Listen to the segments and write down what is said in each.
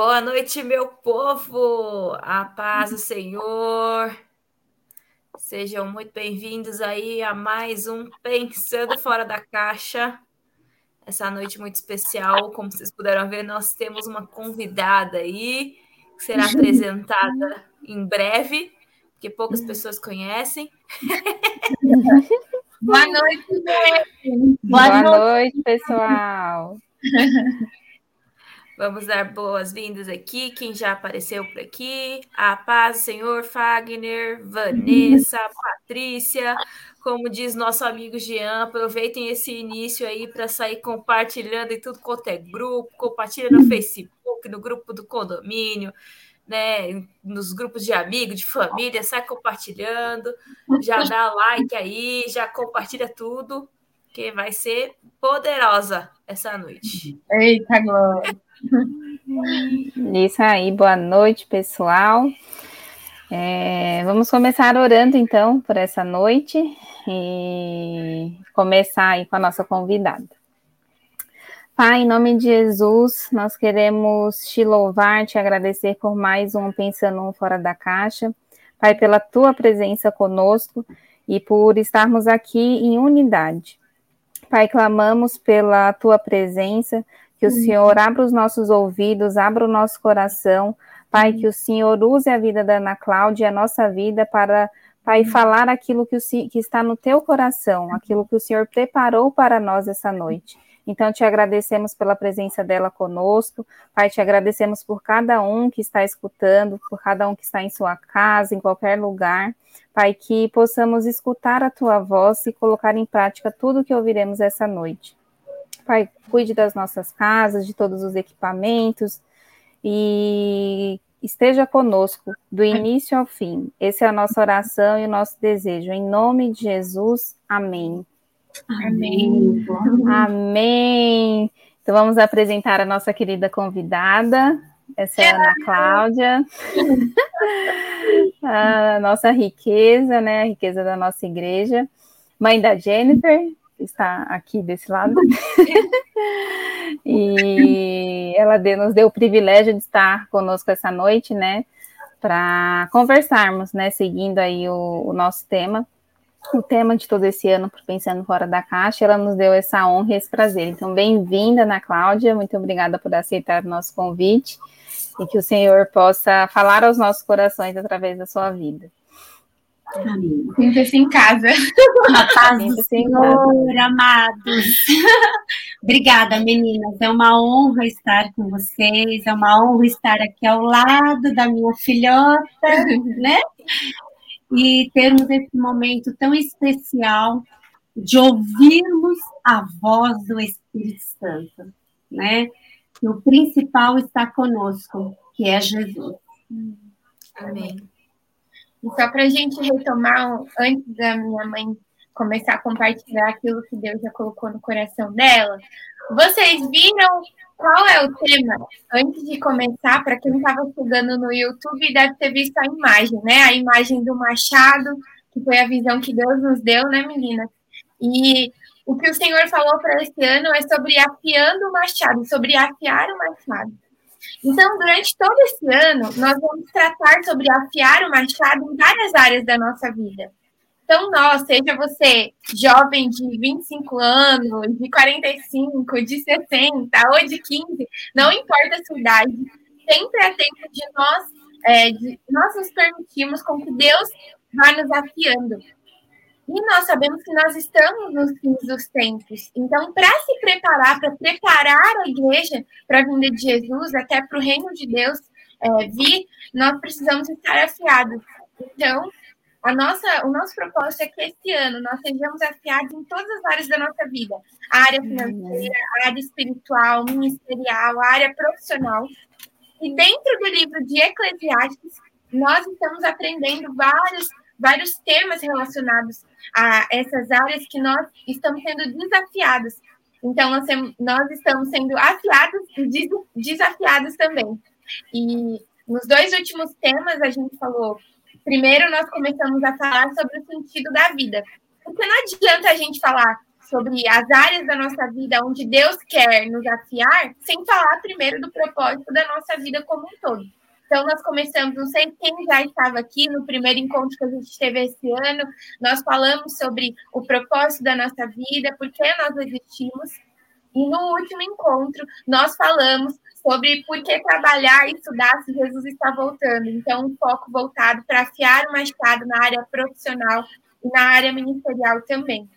Boa noite, meu povo! A paz do Senhor. Sejam muito bem-vindos aí a mais um Pensando Fora da Caixa. Essa noite muito especial, como vocês puderam ver, nós temos uma convidada aí que será apresentada em breve, porque poucas pessoas conhecem. Boa noite. Boa, Boa noite, pessoal. Vamos dar boas-vindas aqui, quem já apareceu por aqui. A paz, senhor Fagner, Vanessa, Patrícia, como diz nosso amigo Jean, aproveitem esse início aí para sair compartilhando em tudo quanto é grupo, compartilha no Facebook, no grupo do condomínio, né, nos grupos de amigos, de família, sai compartilhando, já dá like aí, já compartilha tudo, que vai ser poderosa essa noite. Eita, Glória! Isso aí, boa noite, pessoal. É, vamos começar orando então por essa noite e começar aí com a nossa convidada. Pai, em nome de Jesus, nós queremos te louvar, te agradecer por mais um Pensando um Fora da Caixa. Pai, pela tua presença conosco e por estarmos aqui em unidade. Pai, clamamos pela tua presença, que o Senhor abra os nossos ouvidos, abra o nosso coração, Pai, que o Senhor use a vida da Ana Cláudia, a nossa vida, para, Pai, falar aquilo que, o, que está no teu coração, aquilo que o Senhor preparou para nós essa noite. Então, te agradecemos pela presença dela conosco. Pai, te agradecemos por cada um que está escutando, por cada um que está em sua casa, em qualquer lugar. Pai, que possamos escutar a tua voz e colocar em prática tudo que ouviremos essa noite. Pai, cuide das nossas casas, de todos os equipamentos e esteja conosco do início ao fim. Essa é a nossa oração e o nosso desejo. Em nome de Jesus, amém. Amém. Amém. Então vamos apresentar a nossa querida convidada. Essa é a Ana Cláudia, a nossa riqueza, né? A riqueza da nossa igreja. Mãe da Jennifer, está aqui desse lado. e ela nos deu o privilégio de estar conosco essa noite, né? Para conversarmos, né? Seguindo aí o, o, nosso tema, o tema de todo esse ano, Pensando Fora da Caixa, ela nos deu essa honra e esse prazer. Então, bem-vinda, Ana Cláudia, muito obrigada por aceitar o nosso convite e que o Senhor possa falar aos nossos corações através da sua vida. Sinta-se em casa. A paz do Senhor, amados. Obrigada, meninas. É uma honra estar com vocês. É uma honra estar aqui ao lado da minha filhota, né? E termos esse momento tão especial de ouvirmos a voz do Espírito Santo, né? E o principal está conosco, que é Jesus. Amém. E só para a gente retomar, antes da minha mãe começar a compartilhar aquilo que Deus já colocou no coração dela, vocês viram qual é o tema? Antes de começar, para quem estava estudando no YouTube, deve ter visto a imagem, né? A imagem do machado, que foi a visão que Deus nos deu, né, menina? E o que o Senhor falou para esse ano é sobre afiando o machado, sobre afiar o machado. Então, durante todo esse ano, nós vamos tratar sobre afiar o machado em várias áreas da nossa vida. Então, nós, seja você jovem de 25 anos, de 45, de 60 ou de 15, não importa a sua idade, sempre é tempo de nós, é, de nós nos permitirmos com que Deus vá nos afiando. E nós sabemos que nós estamos nos fins dos tempos. Então, para se preparar, para preparar a igreja para a vinda de Jesus, até para o reino de Deus é, vir, nós precisamos estar afiados. Então, a nossa, o nosso propósito é que esse ano nós sejamos afiados em todas as áreas da nossa vida: a área financeira, a área espiritual, ministerial, a área profissional. E dentro do livro de Eclesiastes, nós estamos aprendendo vários, vários temas relacionados a essas áreas que nós estamos sendo desafiados. Então, nós, estamos sendo afiados e desafiados também. E nos dois últimos temas, a gente falou. Primeiro, nós começamos a falar sobre o sentido da vida. Porque não adianta a gente falar sobre as áreas da nossa vida onde Deus quer nos afiar, sem falar primeiro do propósito da nossa vida como um todo. Então, nós começamos, não sei quem já estava aqui no primeiro encontro que a gente teve esse ano, nós falamos sobre o propósito da nossa vida, por que nós existimos. E no último encontro, nós falamos sobre por que trabalhar e estudar se Jesus está voltando. Então, um foco voltado para afiar o machado na área profissional e na área ministerial também.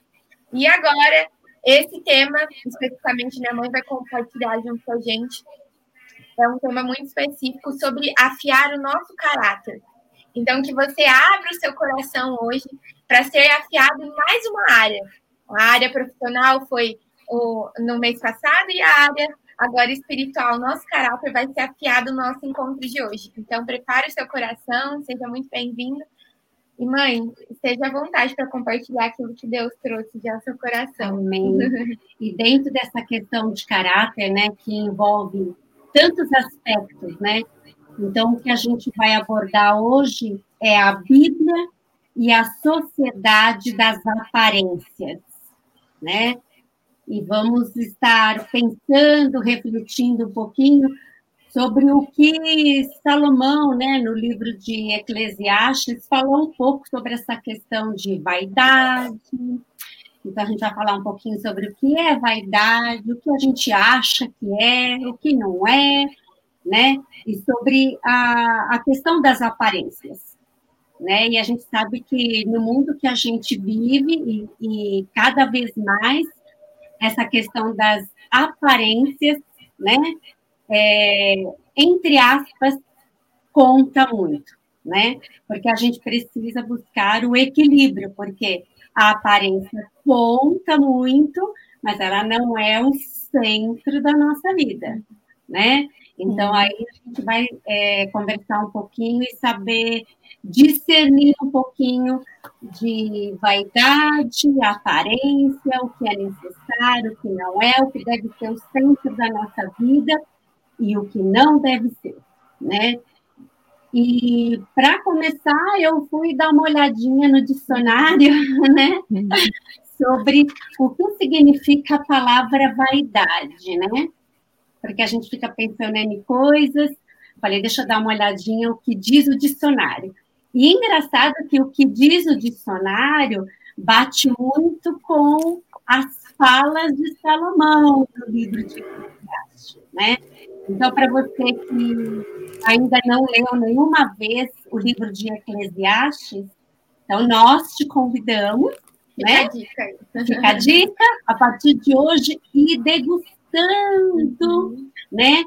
E agora, esse tema, especificamente, minha mãe vai compartilhar junto com a gente, é um tema muito específico sobre afiar o nosso caráter. Então, que você abra o seu coração hoje para ser afiado em mais uma área. A área profissional foi o, no mês passado e a área agora espiritual, nosso caráter vai ser afiado no nosso encontro de hoje. Então, prepare o seu coração, seja muito bem-vindo. E, mãe, esteja à vontade para compartilhar aquilo que Deus trouxe de ao seu coração. Amém. E dentro dessa questão de caráter, né, que envolve tantos aspectos, né? Então, o que a gente vai abordar hoje é a Bíblia e a sociedade das aparências, né? E vamos estar pensando, refletindo um pouquinho sobre o que Salomão, né, no livro de Eclesiastes, falou um pouco sobre essa questão de vaidade, então, a gente vai falar um pouquinho sobre o que é vaidade, o que a gente acha que é, o que não é, né? E sobre a, a questão das aparências, né? E a gente sabe que no mundo que a gente vive, e, e cada vez mais, essa questão das aparências, né? É, entre aspas, conta muito, né? Porque a gente precisa buscar o equilíbrio, porque a aparência conta muito, mas ela não é o centro da nossa vida, né? Então, aí a gente vai é, conversar um pouquinho e saber discernir um pouquinho de vaidade, aparência, o que é necessário, o que não é, o que deve ser o centro da nossa vida e o que não deve ser, né? E para começar, eu fui dar uma olhadinha no dicionário, né? Sobre o que significa a palavra vaidade, né? Porque a gente fica pensando em coisas. Falei, deixa eu dar uma olhadinha o que diz o dicionário. E é engraçado que o que diz o dicionário bate muito com as falas de Salomão no livro de Eclesiastes, né? Então, para você que ainda não leu nenhuma vez o livro de Eclesiastes, então nós te convidamos, Fica né? A dica. Fica a dica, a partir de hoje, e degustando, uhum. né?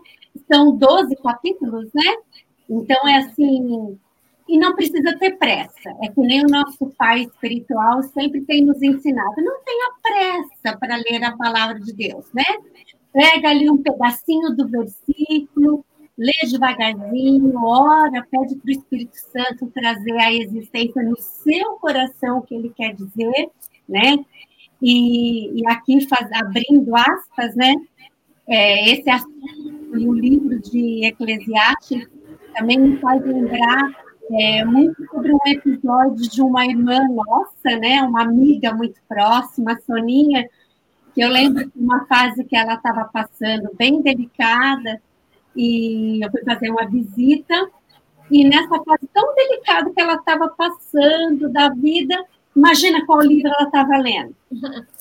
São 12 capítulos, né? Então, é assim, e não precisa ter pressa. É que nem o nosso pai espiritual sempre tem nos ensinado. Não tenha pressa para ler a palavra de Deus, né? Pega ali um pedacinho do versículo, lê devagarzinho, ora, pede para o Espírito Santo trazer a existência no seu coração o que ele quer dizer, né? E, e aqui faz, abrindo aspas, né? É, esse assunto e o livro de Eclesiastes também me faz lembrar é, muito sobre um episódio de uma irmã nossa, né? Uma amiga muito próxima, Soninha, eu lembro de uma fase que ela estava passando bem delicada e eu fui fazer uma visita e nessa fase tão delicada que ela estava passando da vida, imagina qual livro ela estava lendo.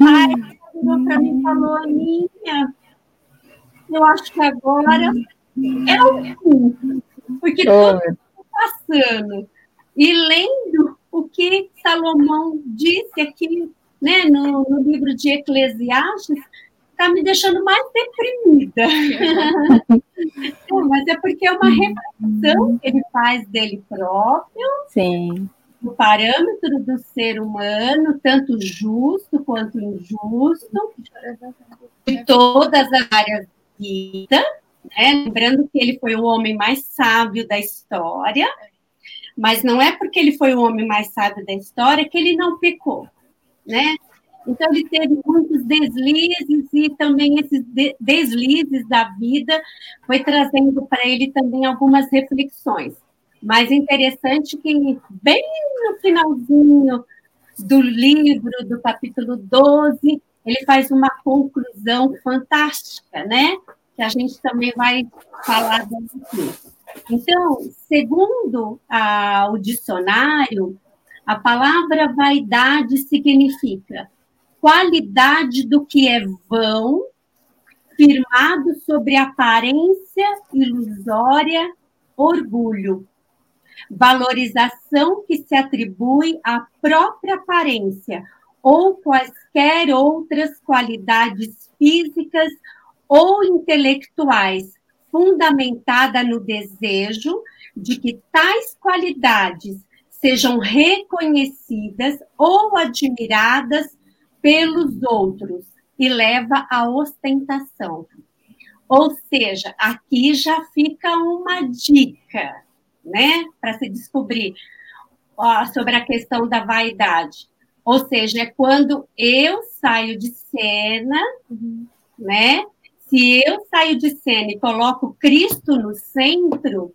Aí ela virou para mim e falou, Aninha, eu acho que agora é o fim, porque tudo está passando. E lendo o que Salomão disse aqui né, no, no livro de Eclesiastes, está me deixando mais deprimida. mas é porque é uma reflexão que ele faz dele próprio. Sim. O parâmetro do ser humano, tanto justo quanto injusto, de todas as áreas da vida. Né? Lembrando que ele foi o homem mais sábio da história, mas não é porque ele foi o homem mais sábio da história que ele não pecou, né? Então ele teve muitos deslizes e também esses deslizes da vida foi trazendo para ele também algumas reflexões. Mas interessante que bem no finalzinho do livro, do capítulo 12, ele faz uma conclusão fantástica, né? Que a gente também vai falar aqui. Então, segundo a, o dicionário, a palavra vaidade significa qualidade do que é vão, firmado sobre aparência ilusória, orgulho, valorização que se atribui à própria aparência ou quaisquer outras qualidades físicas ou intelectuais, fundamentada no desejo de que tais qualidades sejam reconhecidas ou admiradas pelos outros e leva à ostentação. Ou seja, aqui já fica uma dica, né, para se descobrir ó, sobre a questão da vaidade. Ou seja, é quando eu saio de cena, uhum. né? Se eu saio de cena e coloco Cristo no centro,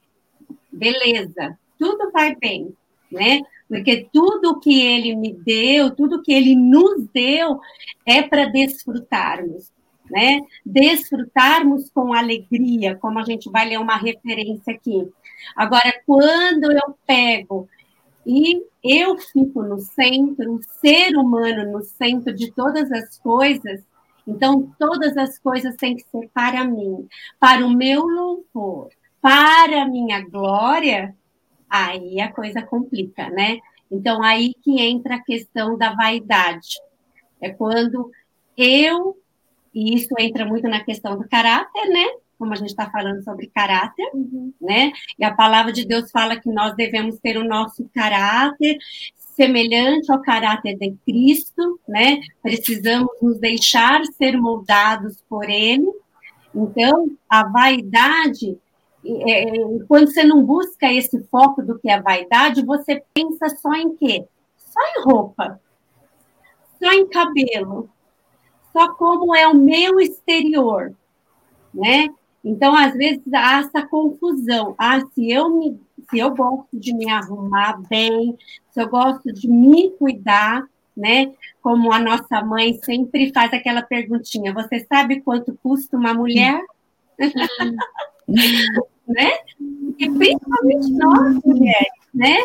beleza, tudo vai bem, né? Porque tudo que ele me deu, tudo que ele nos deu é para desfrutarmos, né? Desfrutarmos com alegria, como a gente vai ler uma referência aqui. Agora, quando eu pego e eu fico no centro, o ser humano no centro de todas as coisas, então todas as coisas têm que ser para mim, para o meu louvor, para a minha glória, aí a coisa complica, né? Então aí que entra a questão da vaidade. É quando eu, e isso entra muito na questão do caráter, né? como a gente está falando sobre caráter, uhum. né? E a palavra de Deus fala que nós devemos ter o nosso caráter semelhante ao caráter de Cristo, né? Precisamos nos deixar ser moldados por Ele. Então, a vaidade, é, é, quando você não busca esse foco do que é vaidade, você pensa só em quê? Só em roupa, só em cabelo, só como é o meu exterior, né? Então, às vezes, há essa confusão. Ah, se eu, me, se eu gosto de me arrumar bem, se eu gosto de me cuidar, né? Como a nossa mãe sempre faz aquela perguntinha: você sabe quanto custa uma mulher? né? E principalmente nós, mulheres, né?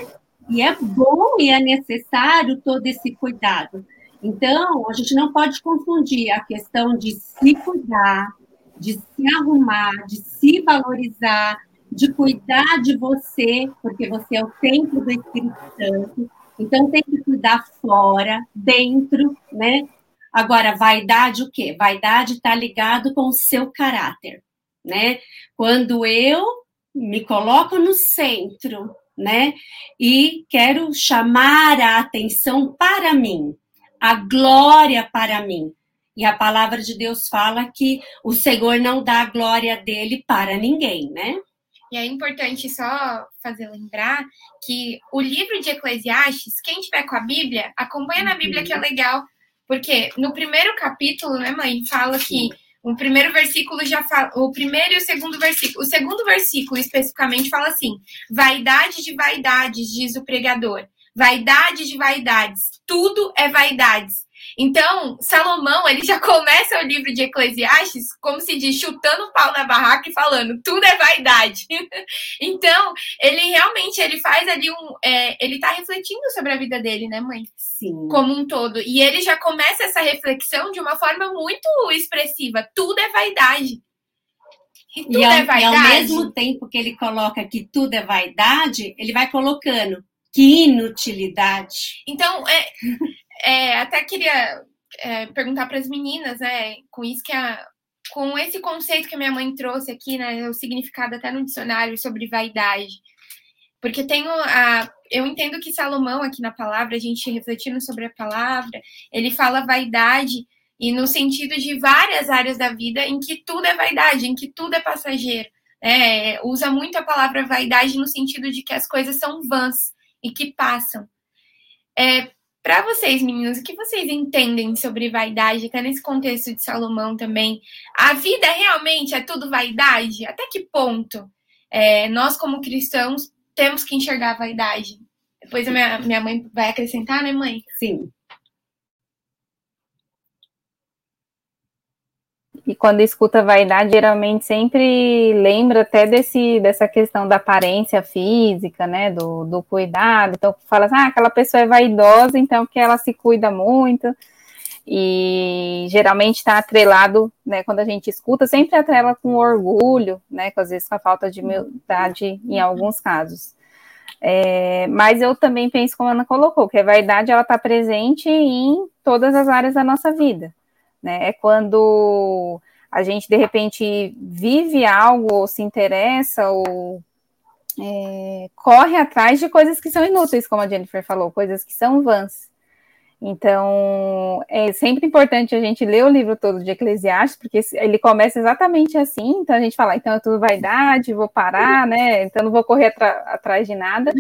E é bom e é necessário todo esse cuidado. Então, a gente não pode confundir a questão de se cuidar, de se arrumar, de se valorizar, de cuidar de você, porque você é o templo do Espírito Santo. Então tem que cuidar fora, dentro, né? Agora, vaidade o quê? Vaidade está ligado com o seu caráter, né? Quando eu me coloco no centro, né? E quero chamar a atenção para mim, a glória para mim. E a palavra de Deus fala que o Senhor não dá a glória dele para ninguém, né? E é importante só fazer lembrar que o livro de Eclesiastes, quem tiver com a Bíblia, acompanha na Bíblia que é legal, porque no primeiro capítulo, né, mãe, fala que o primeiro versículo já fala, o primeiro e o segundo versículo. O segundo versículo especificamente fala assim: vaidade de vaidades, diz o pregador. Vaidade de vaidades, tudo é vaidades. Então, Salomão, ele já começa o livro de Eclesiastes, como se diz, chutando o pau na barraca e falando, tudo é vaidade. então, ele realmente, ele faz ali um, é, ele tá refletindo sobre a vida dele, né, mãe? Sim. Como um todo. E ele já começa essa reflexão de uma forma muito expressiva, tudo é vaidade. E, tudo e, ao, é vaidade. e ao mesmo tempo que ele coloca que tudo é vaidade, ele vai colocando que inutilidade. Então, é, é, até queria é, perguntar para as meninas, né, com isso que a, com esse conceito que a minha mãe trouxe aqui, né, o significado até no dicionário sobre vaidade. Porque tenho a, eu entendo que Salomão aqui na palavra, a gente refletindo sobre a palavra, ele fala vaidade e no sentido de várias áreas da vida em que tudo é vaidade, em que tudo é passageiro. É, usa muito a palavra vaidade no sentido de que as coisas são vãs e que passam. É, para vocês, meninos, o que vocês entendem sobre vaidade, até nesse contexto de Salomão também? A vida realmente é tudo vaidade? Até que ponto é, nós, como cristãos, temos que enxergar a vaidade? Depois a minha, minha mãe vai acrescentar, né, mãe? Sim. E quando escuta vaidade, geralmente sempre lembra até desse, dessa questão da aparência física, né? Do, do cuidado. Então, fala assim, ah, aquela pessoa é vaidosa, então que ela se cuida muito. E geralmente está atrelado, né? Quando a gente escuta, sempre atrela com orgulho, né? Com às vezes com a falta de humildade em alguns casos. É, mas eu também penso, como a Ana colocou, que a vaidade ela está presente em todas as áreas da nossa vida né? É quando a gente de repente vive algo ou se interessa ou é, corre atrás de coisas que são inúteis, como a Jennifer falou, coisas que são vãs. Então, é sempre importante a gente ler o livro todo de Eclesiastes, porque ele começa exatamente assim, então a gente fala, então é tudo vaidade, vou parar, né? Então não vou correr atrás de nada.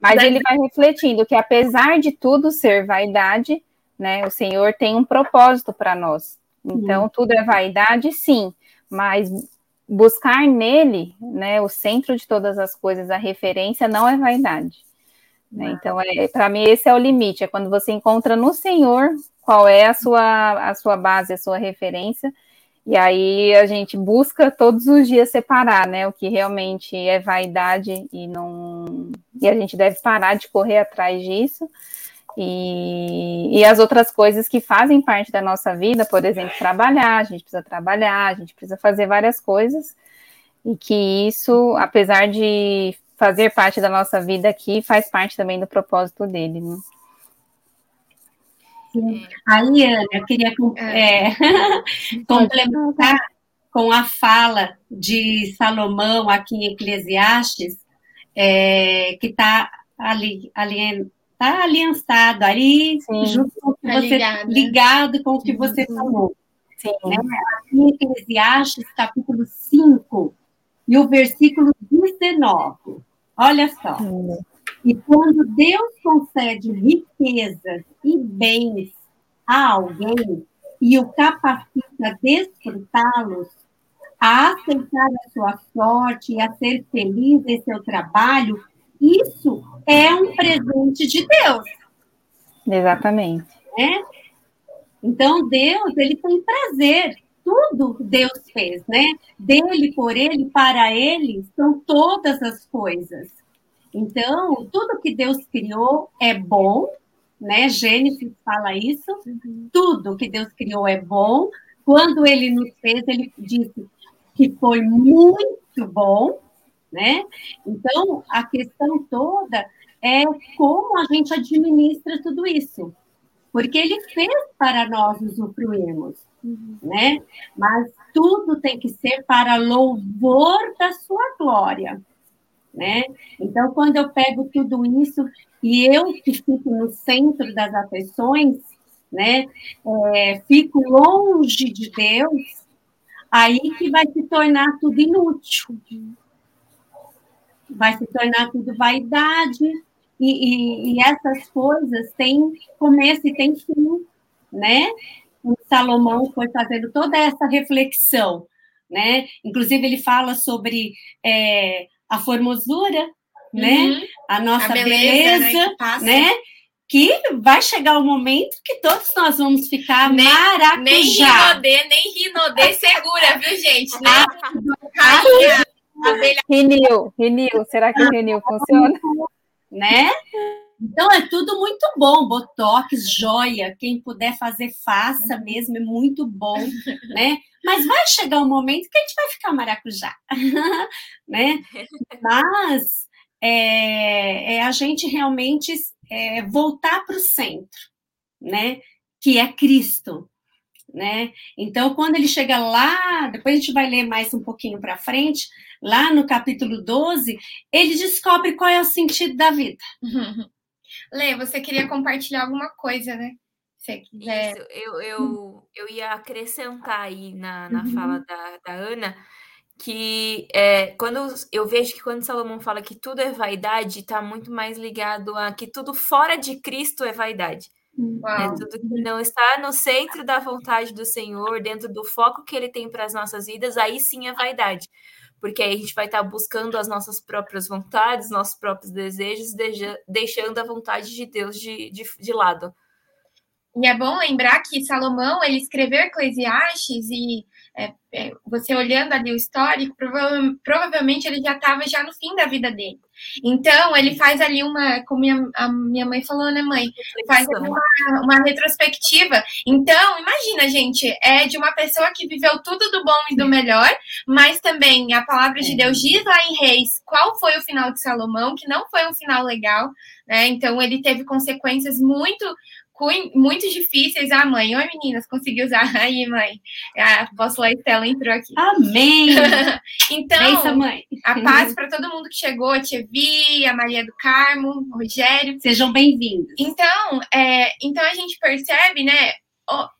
Mas ele vai refletindo que apesar de tudo ser vaidade, né? O Senhor tem um propósito para nós. Então, tudo é vaidade, sim, mas buscar nele, né, o centro de todas as coisas, a referência, não é vaidade. Né? Então, é, para mim, esse é o limite, é quando você encontra no Senhor qual é a sua, a sua base, a sua referência, e aí a gente busca todos os dias separar, né, o que realmente é vaidade e não, e a gente deve parar de correr atrás disso, e, e, as outras coisas que fazem parte da nossa vida, por exemplo, trabalhar, a gente precisa trabalhar, a gente precisa fazer várias coisas, e que isso, apesar de fazer parte da nossa vida aqui, faz parte também do propósito dele. Né? Aí, Ana, eu queria é, é complementar com a fala de Salomão aqui em Eclesiastes, é, que está ali, ali tá aliançado ali, Sim, junto com tá você, ligado. ligado. com o que você uhum. falou. Sim. Né? Aqui em Eclesiastes, capítulo 5, e o versículo 19. Olha só. Sim. E quando Deus concede riquezas e bens a alguém e o capacita a desfrutá-los, a aceitar a sua sorte e a ser feliz em seu trabalho, isso é um presente de Deus. Exatamente. Né? Então, Deus, ele tem prazer. Tudo Deus fez, né? Dele, por ele, para ele, são todas as coisas. Então, tudo que Deus criou é bom, né? Gênesis fala isso. Tudo que Deus criou é bom. Quando ele nos fez, ele disse que foi muito bom, né? Então, a questão toda é como a gente administra tudo isso. Porque ele fez para nós usufruirmos, uhum. né? Mas tudo tem que ser para louvor da sua glória, né? Então, quando eu pego tudo isso e eu que fico no centro das afeições, né? É, fico longe de Deus, aí que vai se tornar tudo inútil. Vai se tornar tudo vaidade, e, e, e essas coisas têm começo e têm fim, né? O Salomão foi fazendo toda essa reflexão, né? Inclusive, ele fala sobre é, a formosura, né? uhum. né? A nossa a beleza, beleza, né? né? que vai chegar o um momento que todos nós vamos ficar nem, maracujá. Nem rinodê, nem rinodê segura, viu, gente? Nem... Rinil, Rinil, será que o Rinil funciona? Né? Então é tudo muito bom, botox, joia, quem puder fazer faça mesmo, é muito bom, né? Mas vai chegar um momento que a gente vai ficar maracujá, né? Mas é, é a gente realmente é, voltar para o centro, né? Que é Cristo, né? Então, quando ele chega lá, depois a gente vai ler mais um pouquinho para frente, lá no capítulo 12, ele descobre qual é o sentido da vida. Lê, você queria compartilhar alguma coisa, né? Se quiser. Isso, eu, eu, eu ia acrescentar aí na, na uhum. fala da, da Ana que é, quando eu vejo que quando Salomão fala que tudo é vaidade, está muito mais ligado a que tudo fora de Cristo é vaidade. É tudo que não está no centro da vontade do Senhor, dentro do foco que ele tem para as nossas vidas, aí sim é vaidade. porque aí a gente vai estar buscando as nossas próprias vontades, nossos próprios desejos, deixando a vontade de Deus de, de, de lado. E é bom lembrar que Salomão ele escreveu Eclesiastes e é, é, você olhando ali o histórico, prova provavelmente ele já estava já no fim da vida dele. Então, ele faz ali uma, como minha, a minha mãe falou, né, mãe? Faz uma, uma retrospectiva. Então, imagina, gente, é de uma pessoa que viveu tudo do bom e do melhor, mas também a palavra de Deus diz lá em Reis qual foi o final de Salomão, que não foi um final legal, né? Então, ele teve consequências muito muito difíceis. Ah, mãe, oi meninas, consegui usar. Aí, mãe, a apóstola Estela entrou aqui. Amém! então, mãe. a paz para todo mundo que chegou, a Tia Vi, a Maria do Carmo, o Rogério. Sejam bem-vindos. Então, é, então a gente percebe, né,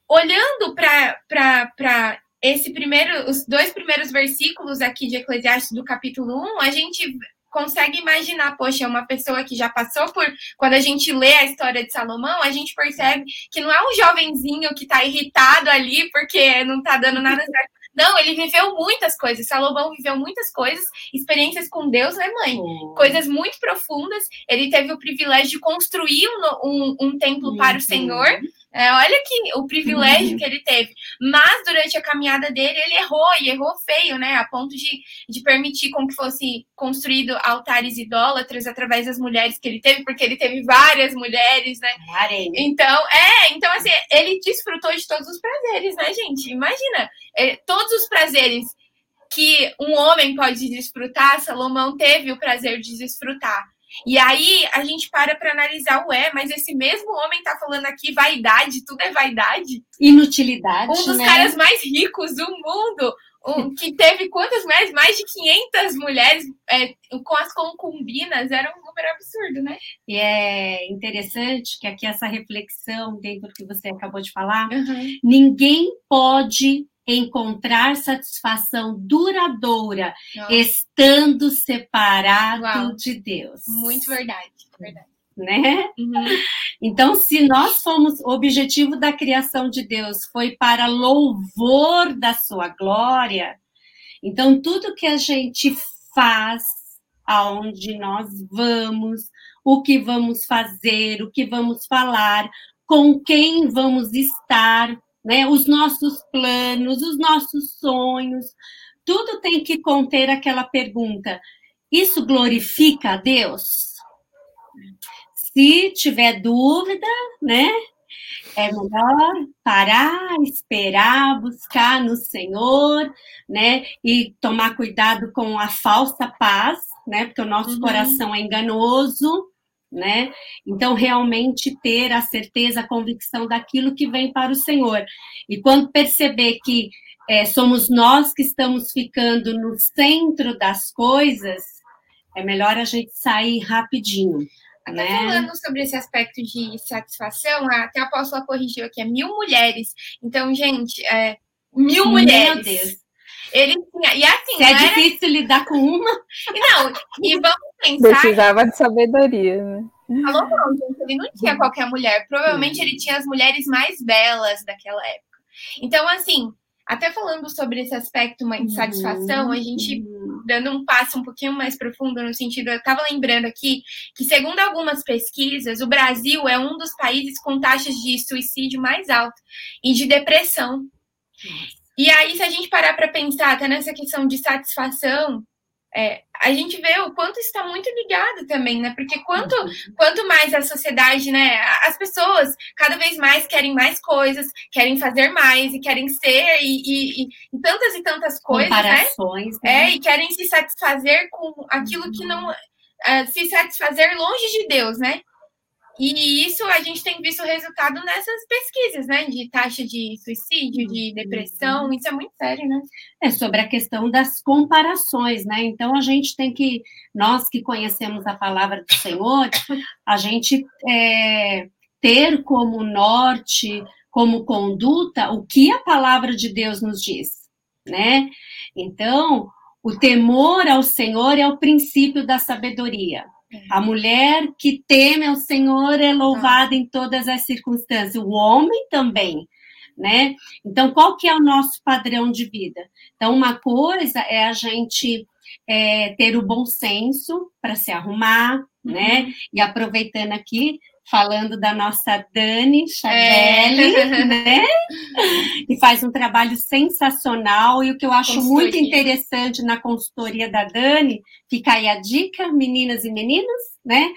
olhando para esse primeiro, os dois primeiros versículos aqui de Eclesiastes do capítulo 1, a gente consegue imaginar, poxa, uma pessoa que já passou por. Quando a gente lê a história de Salomão, a gente percebe que não é um jovenzinho que está irritado ali porque não está dando nada certo. Não, ele viveu muitas coisas. Salomão viveu muitas coisas, experiências com Deus, né, mãe? Oh. Coisas muito profundas. Ele teve o privilégio de construir um, um, um templo uhum. para o Senhor. É, olha que o privilégio uhum. que ele teve. Mas durante a caminhada dele, ele errou e errou feio, né? A ponto de, de permitir com que fosse construído altares idólatras através das mulheres que ele teve, porque ele teve várias mulheres, né? Então, é, então assim, ele desfrutou de todos os prazeres, né, gente? Imagina, é, todos os prazeres que um homem pode desfrutar, Salomão teve o prazer de desfrutar. E aí a gente para para analisar, ué, mas esse mesmo homem tá falando aqui vaidade, tudo é vaidade? Inutilidade. Um dos né? caras mais ricos do mundo, um, que teve quantas mulheres? Mais de 500 mulheres é, com as concubinas, era um número absurdo, né? E é interessante que aqui essa reflexão, dentro do que você acabou de falar, uhum. ninguém pode encontrar satisfação duradoura Nossa. estando separado Uau. de Deus. Muito verdade, verdade. Né? Uhum. Então, se nós fomos, o objetivo da criação de Deus foi para louvor da sua glória, então tudo que a gente faz, aonde nós vamos, o que vamos fazer, o que vamos falar, com quem vamos estar, né? Os nossos planos, os nossos sonhos, tudo tem que conter aquela pergunta: isso glorifica a Deus? Se tiver dúvida, né? É melhor parar, esperar, buscar no Senhor, né? E tomar cuidado com a falsa paz, né? Porque o nosso uhum. coração é enganoso, né? Então, realmente ter a certeza, a convicção daquilo que vem para o Senhor. E quando perceber que é, somos nós que estamos ficando no centro das coisas, é melhor a gente sair rapidinho. Até né? falando sobre esse aspecto de satisfação, até a apóstola corrigiu aqui, é mil mulheres. Então, gente, é, mil Meu mulheres. Deus. Ele tinha. E assim. Se é era... difícil lidar com uma. Não, e vamos pensar. Precisava de sabedoria, né? Falou não, gente. Ele não tinha qualquer mulher. Provavelmente ele tinha as mulheres mais belas daquela época. Então, assim, até falando sobre esse aspecto uma insatisfação, a gente uhum. dando um passo um pouquinho mais profundo no sentido, eu estava lembrando aqui que segundo algumas pesquisas, o Brasil é um dos países com taxas de suicídio mais altas e de depressão. E aí, se a gente parar para pensar até nessa questão de satisfação, é, a gente vê o quanto está muito ligado também, né? Porque quanto, quanto mais a sociedade, né? As pessoas cada vez mais querem mais coisas, querem fazer mais e querem ser e, e, e tantas e tantas coisas, né? Comparações, né? É, e querem se satisfazer com aquilo que não. Uh, se satisfazer longe de Deus, né? E isso a gente tem visto resultado nessas pesquisas, né? De taxa de suicídio, de uhum. depressão, isso é muito sério, né? É sobre a questão das comparações, né? Então a gente tem que, nós que conhecemos a palavra do Senhor, a gente é, ter como norte, como conduta, o que a palavra de Deus nos diz, né? Então, o temor ao Senhor é o princípio da sabedoria. A mulher que teme ao Senhor é louvada em todas as circunstâncias. O homem também, né? Então, qual que é o nosso padrão de vida? Então, uma coisa é a gente é, ter o bom senso para se arrumar, né? Uhum. E aproveitando aqui, falando da nossa Dani Chavelli, é. né? Que faz um trabalho sensacional. E o que eu acho muito interessante na consultoria da Dani, fica aí a dica, meninas e meninos, né?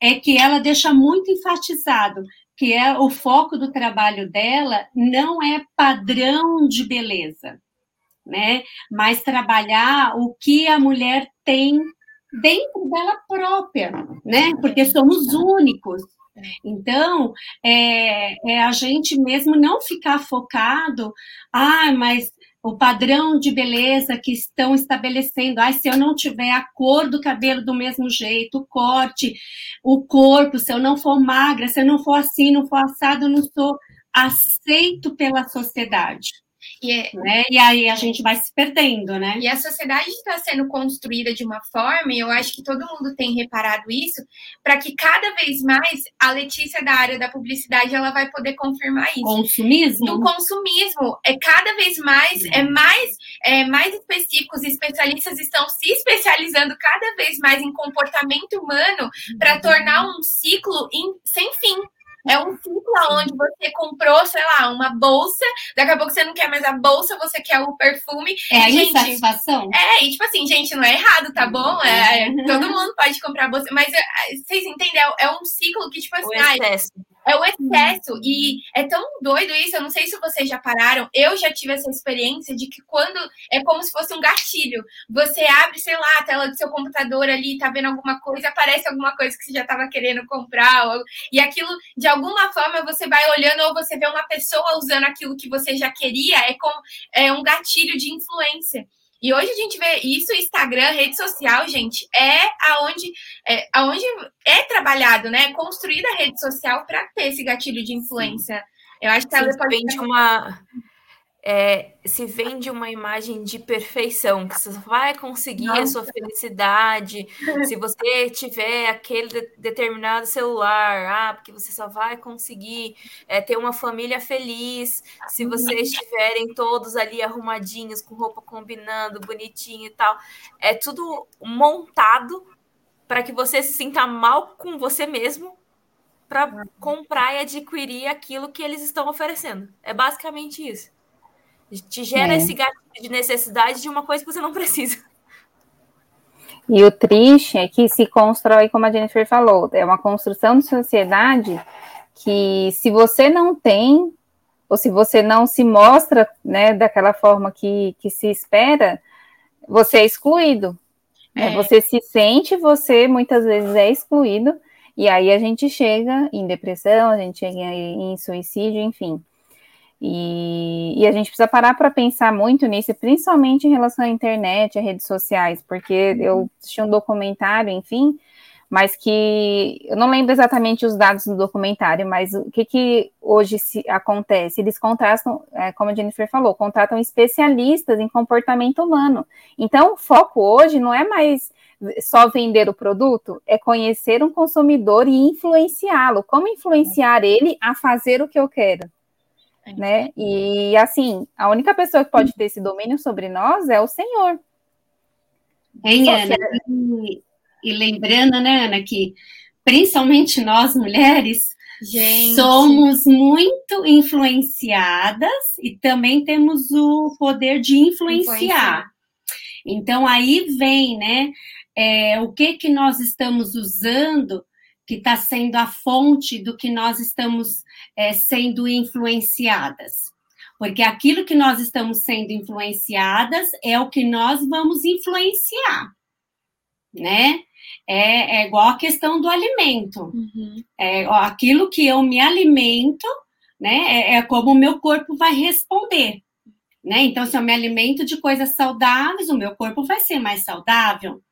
É que ela deixa muito enfatizado que é o foco do trabalho dela não é padrão de beleza, né? Mas trabalhar o que a mulher tem dentro dela própria, né? Porque somos únicos. Então, é, é, a gente mesmo não ficar focado, ah, mas o padrão de beleza que estão estabelecendo, ah, se eu não tiver a cor do cabelo do mesmo jeito, o corte, o corpo, se eu não for magra, se eu não for assim, não for assado, não sou aceito pela sociedade. E, é, né? e aí a gente vai se perdendo, né? E a sociedade está sendo construída de uma forma, e eu acho que todo mundo tem reparado isso, para que cada vez mais a Letícia da área da publicidade ela vai poder confirmar isso. Consumismo? Do consumismo. É cada vez mais, é, mais, é, mais específicos, especialistas estão se especializando cada vez mais em comportamento humano para tornar um ciclo em, sem fim. É um ciclo onde você comprou, sei lá, uma bolsa, daqui a pouco você não quer mais a bolsa, você quer o perfume. É a gente, insatisfação? É, e tipo assim, gente, não é errado, tá bom? É, é todo mundo pode comprar bolsa, mas é, vocês entendem? É, é um ciclo que, tipo assim, o excesso. É o excesso. E é tão doido isso. Eu não sei se vocês já pararam. Eu já tive essa experiência de que quando é como se fosse um gatilho. Você abre, sei lá, a tela do seu computador ali, tá vendo alguma coisa, aparece alguma coisa que você já estava querendo comprar. Ou... E aquilo, de alguma forma, você vai olhando ou você vê uma pessoa usando aquilo que você já queria. É, como, é um gatilho de influência. E hoje a gente vê isso, Instagram, rede social, gente, é aonde é, aonde é trabalhado, né? É construída a rede social para ter esse gatilho de influência. Eu acho que ela pode vende uma é, se vende uma imagem de perfeição, que você vai conseguir Nossa. a sua felicidade se você tiver aquele de, determinado celular, ah, porque você só vai conseguir é, ter uma família feliz se vocês estiverem todos ali arrumadinhos, com roupa combinando, bonitinho e tal. É tudo montado para que você se sinta mal com você mesmo para comprar e adquirir aquilo que eles estão oferecendo. É basicamente isso. Te gera é. esse gatilho de necessidade de uma coisa que você não precisa. E o triste é que se constrói, como a Jennifer falou, é uma construção de sociedade que se você não tem, ou se você não se mostra né, daquela forma que, que se espera, você é excluído. Né? É. Você se sente, você muitas vezes é excluído, e aí a gente chega em depressão, a gente chega em suicídio, enfim. E, e, a gente precisa parar para pensar muito nisso, principalmente em relação à internet, às redes sociais, porque eu uhum. assisti um documentário, enfim, mas que eu não lembro exatamente os dados do documentário, mas o que, que hoje se acontece? Eles contrastam, é, como a Jennifer falou, contratam especialistas em comportamento humano. Então, o foco hoje não é mais só vender o produto, é conhecer um consumidor e influenciá-lo. Como influenciar ele a fazer o que eu quero? Né? E assim, a única pessoa que pode ter esse domínio sobre nós é o Senhor. Hein, Ana? E, e, lembrando, né, Ana, que principalmente nós mulheres Gente. somos muito influenciadas e também temos o poder de influenciar. Então aí vem, né? É, o que que nós estamos usando que está sendo a fonte do que nós estamos é, sendo influenciadas. Porque aquilo que nós estamos sendo influenciadas é o que nós vamos influenciar, né? É, é igual a questão do alimento. Uhum. É, aquilo que eu me alimento, né? É, é como o meu corpo vai responder. Né? Então, se eu me alimento de coisas saudáveis, o meu corpo vai ser mais saudável.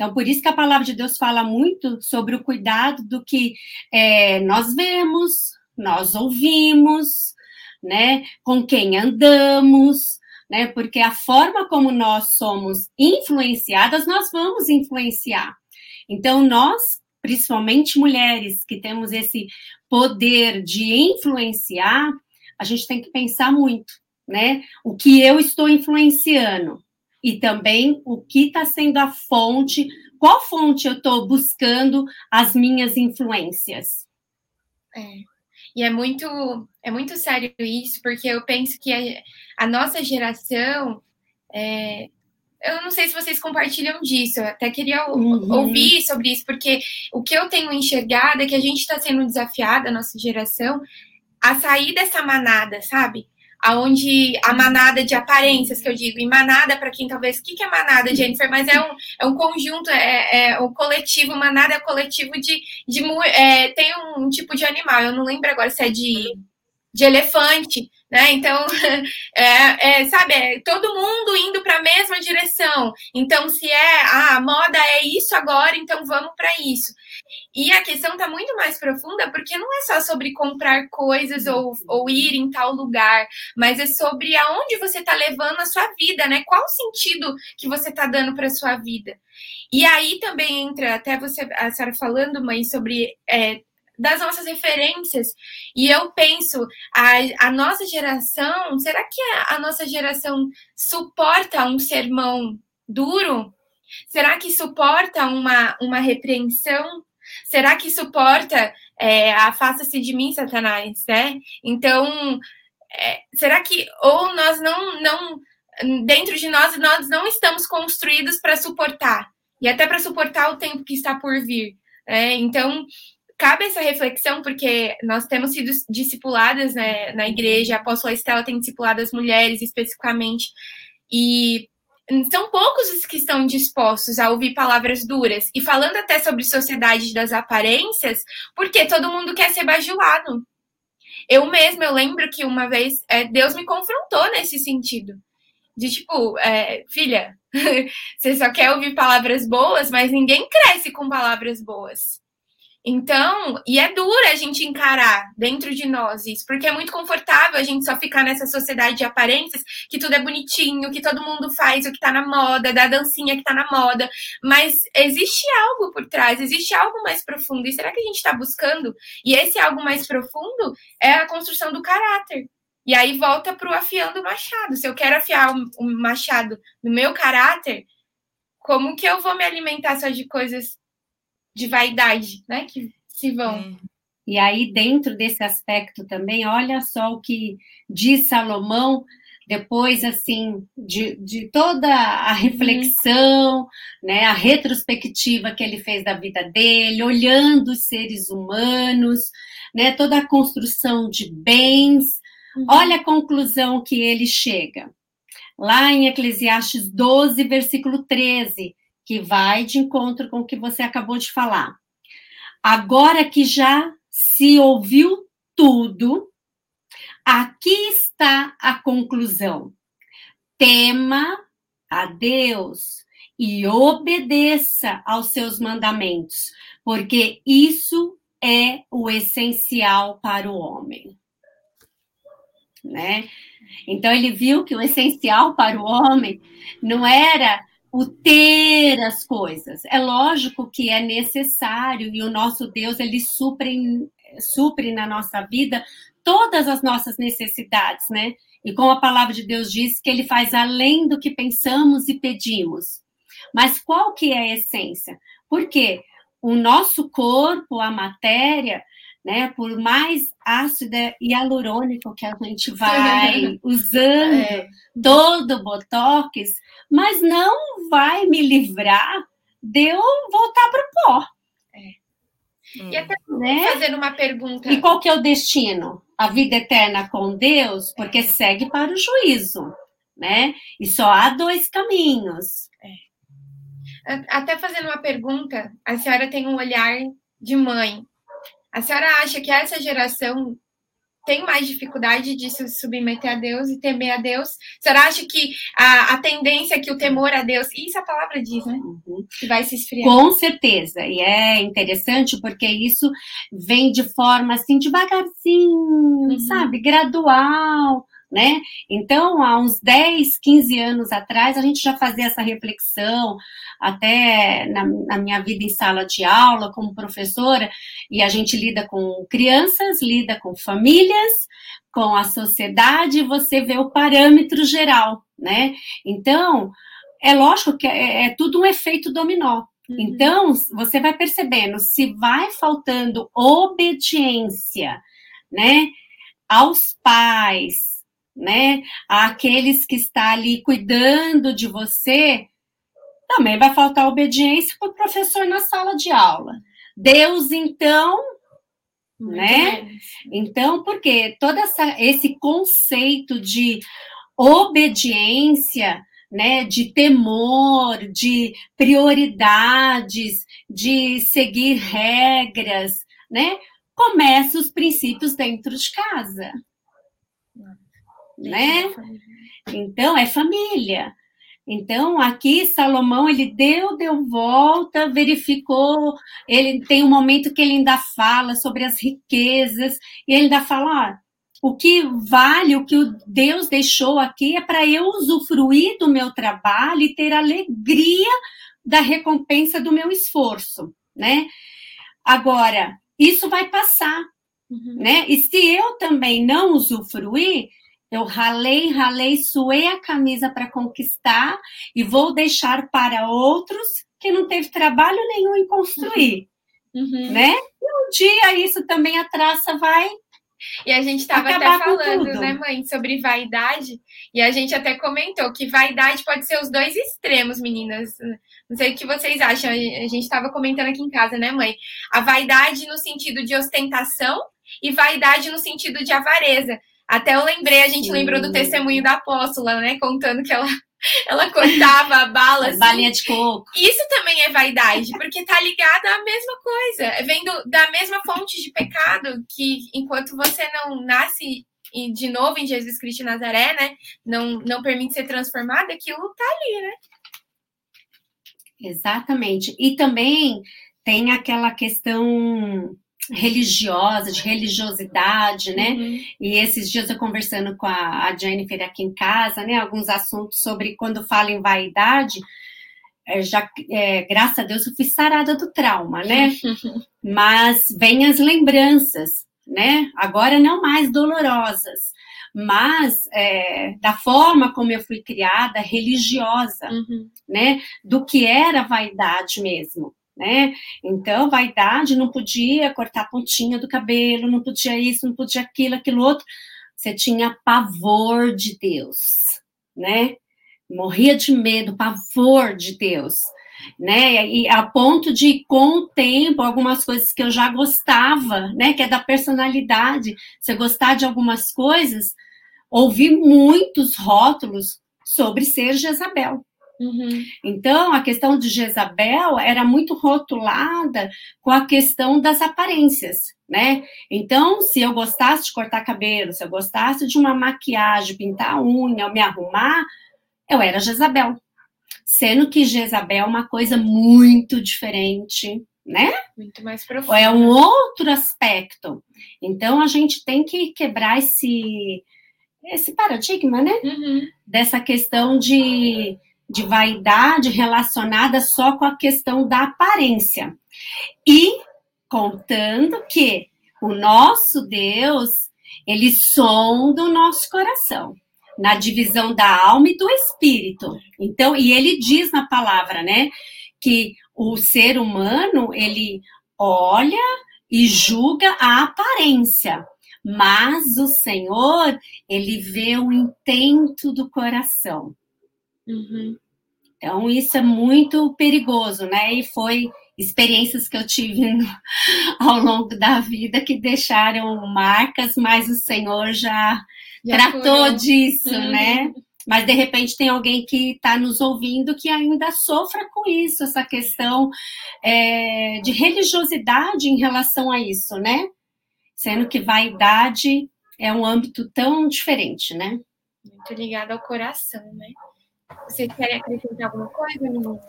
Então, por isso que a palavra de Deus fala muito sobre o cuidado do que é, nós vemos, nós ouvimos, né? Com quem andamos, né? Porque a forma como nós somos influenciadas, nós vamos influenciar. Então, nós, principalmente mulheres que temos esse poder de influenciar, a gente tem que pensar muito, né? O que eu estou influenciando? E também o que está sendo a fonte, qual fonte eu estou buscando as minhas influências. É. E é muito, é muito sério isso, porque eu penso que a, a nossa geração é, eu não sei se vocês compartilham disso, eu até queria uhum. ouvir sobre isso, porque o que eu tenho enxergado é que a gente está sendo desafiada, a nossa geração, a sair dessa manada, sabe? Aonde a manada de aparências que eu digo, e manada, para quem talvez, o que, que é manada, Jennifer? Mas é um, é um conjunto, é, é um coletivo, manada é coletivo de. de é, tem um tipo de animal, eu não lembro agora se é de, de elefante, né? Então, é, é, sabe, é todo mundo indo para a mesma direção. Então, se é ah, a moda é isso agora, então vamos para isso. E a questão está muito mais profunda, porque não é só sobre comprar coisas ou, ou ir em tal lugar, mas é sobre aonde você está levando a sua vida, né? Qual o sentido que você está dando para a sua vida. E aí também entra, até você, a senhora falando, mãe, sobre é, das nossas referências. E eu penso, a, a nossa geração, será que a, a nossa geração suporta um sermão duro? Será que suporta uma, uma repreensão? Será que suporta é, afasta-se de mim, Satanás, né? Então, é, será que ou nós não, não dentro de nós nós não estamos construídos para suportar e até para suportar o tempo que está por vir. É, então, cabe essa reflexão, porque nós temos sido discipuladas né, na igreja, a apóstola Estela tem discipulado as mulheres especificamente, e são poucos os que estão dispostos a ouvir palavras duras. E falando até sobre sociedade das aparências, porque todo mundo quer ser bajulado. Eu mesma, eu lembro que uma vez é, Deus me confrontou nesse sentido. De tipo, é, filha, você só quer ouvir palavras boas, mas ninguém cresce com palavras boas. Então, e é dura a gente encarar dentro de nós isso, porque é muito confortável a gente só ficar nessa sociedade de aparências, que tudo é bonitinho, que todo mundo faz o que tá na moda, da dancinha que tá na moda, mas existe algo por trás, existe algo mais profundo. E será que a gente está buscando? E esse algo mais profundo é a construção do caráter. E aí volta para o afiando o machado. Se eu quero afiar o machado no meu caráter, como que eu vou me alimentar só de coisas de vaidade, né? Que se vão. É. E aí, dentro desse aspecto também, olha só o que diz Salomão, depois, assim, de, de toda a reflexão, uhum. né, a retrospectiva que ele fez da vida dele, olhando os seres humanos, né, toda a construção de bens. Uhum. Olha a conclusão que ele chega. Lá em Eclesiastes 12, versículo 13, que vai de encontro com o que você acabou de falar. Agora que já se ouviu tudo, aqui está a conclusão. Tema a Deus e obedeça aos seus mandamentos, porque isso é o essencial para o homem. Né? Então ele viu que o essencial para o homem não era o ter as coisas. É lógico que é necessário e o nosso Deus ele supre, supre na nossa vida todas as nossas necessidades, né? E como a palavra de Deus diz que ele faz além do que pensamos e pedimos. Mas qual que é a essência? Porque o nosso corpo, a matéria, né? Por mais ácida e hialurônico que a gente vai usando é. todo o botox, mas não vai me livrar de eu voltar para o pó. É. E até né? fazendo uma pergunta. E qual que é o destino? A vida eterna com Deus, porque segue para o juízo, né? E só há dois caminhos. É. Até fazendo uma pergunta, a senhora tem um olhar de mãe. A senhora acha que essa geração tem mais dificuldade de se submeter a Deus e temer a Deus? A senhora acha que a, a tendência é que o temor a Deus, isso a palavra diz, né? Uhum. Que vai se esfriar. Com certeza. E é interessante porque isso vem de forma assim, devagarzinho, uhum. sabe? Gradual né? Então, há uns 10, 15 anos atrás, a gente já fazia essa reflexão, até na, na, minha vida em sala de aula, como professora, e a gente lida com crianças, lida com famílias, com a sociedade, você vê o parâmetro geral, né? Então, é lógico que é, é tudo um efeito dominó. Uhum. Então, você vai percebendo, se vai faltando obediência, né, aos pais, né, àqueles que está ali cuidando de você, também vai faltar obediência para o professor na sala de aula. Deus, então, né? Então, porque todo essa, esse conceito de obediência, né, de temor, de prioridades, de seguir regras, né, começa os princípios dentro de casa, né? Então é família. Então, aqui Salomão ele deu, deu volta, verificou, ele tem um momento que ele ainda fala sobre as riquezas, e ele ainda fala, ó, o que vale, o que o Deus deixou aqui é para eu usufruir do meu trabalho e ter alegria da recompensa do meu esforço, né? Agora, isso vai passar, uhum. né? E se eu também não usufruir, eu ralei, ralei, suei a camisa para conquistar e vou deixar para outros que não teve trabalho nenhum em construir, uhum. né? E um dia isso também a traça vai e a gente estava até falando, né, mãe, sobre vaidade, e a gente até comentou que vaidade pode ser os dois extremos, meninas. Não sei o que vocês acham, a gente estava comentando aqui em casa, né, mãe? A vaidade no sentido de ostentação e vaidade no sentido de avareza. Até eu lembrei, a gente Sim. lembrou do testemunho da apóstola, né? Contando que ela, ela cortava a bala. Assim. Balinha de coco. Isso também é vaidade, porque tá ligada à mesma coisa. É vendo da mesma fonte de pecado que enquanto você não nasce de novo em Jesus Cristo de Nazaré, né? Não, não permite ser transformado, aquilo tá ali, né? Exatamente. E também tem aquela questão religiosa, de religiosidade, né? Uhum. E esses dias eu conversando com a, a Jennifer aqui em casa, né? Alguns assuntos sobre quando fala em vaidade, é, já, é, graças a Deus, eu fui sarada do trauma, né? Mas vem as lembranças, né? Agora não mais dolorosas, mas é, da forma como eu fui criada, religiosa, uhum. né? Do que era vaidade mesmo né? Então, vaidade não podia cortar a pontinha do cabelo, não podia isso, não podia aquilo, aquilo outro. Você tinha pavor de Deus, né? Morria de medo, pavor de Deus, né? E a ponto de, com o tempo, algumas coisas que eu já gostava, né? Que é da personalidade, você gostar de algumas coisas, ouvi muitos rótulos sobre ser Jezabel. Uhum. Então, a questão de Jezabel era muito rotulada com a questão das aparências, né? Então, se eu gostasse de cortar cabelo, se eu gostasse de uma maquiagem, pintar a unha, me arrumar, eu era Jezabel. Sendo que Jezabel é uma coisa muito diferente, né? Muito mais profundo. É um outro aspecto. Então, a gente tem que quebrar esse, esse paradigma, né? Uhum. Dessa questão de de vaidade relacionada só com a questão da aparência. E contando que o nosso Deus, ele sonda o nosso coração na divisão da alma e do espírito. Então, e ele diz na palavra, né, que o ser humano, ele olha e julga a aparência, mas o Senhor, ele vê o intento do coração. Uhum. Então, isso é muito perigoso, né? E foi experiências que eu tive no, ao longo da vida que deixaram marcas, mas o Senhor já, já tratou disso, uhum. né? Mas de repente tem alguém que está nos ouvindo que ainda sofra com isso, essa questão é, de religiosidade em relação a isso, né? Sendo que vaidade é um âmbito tão diferente, né? Muito ligado ao coração, né? Vocês querem acrescentar alguma coisa,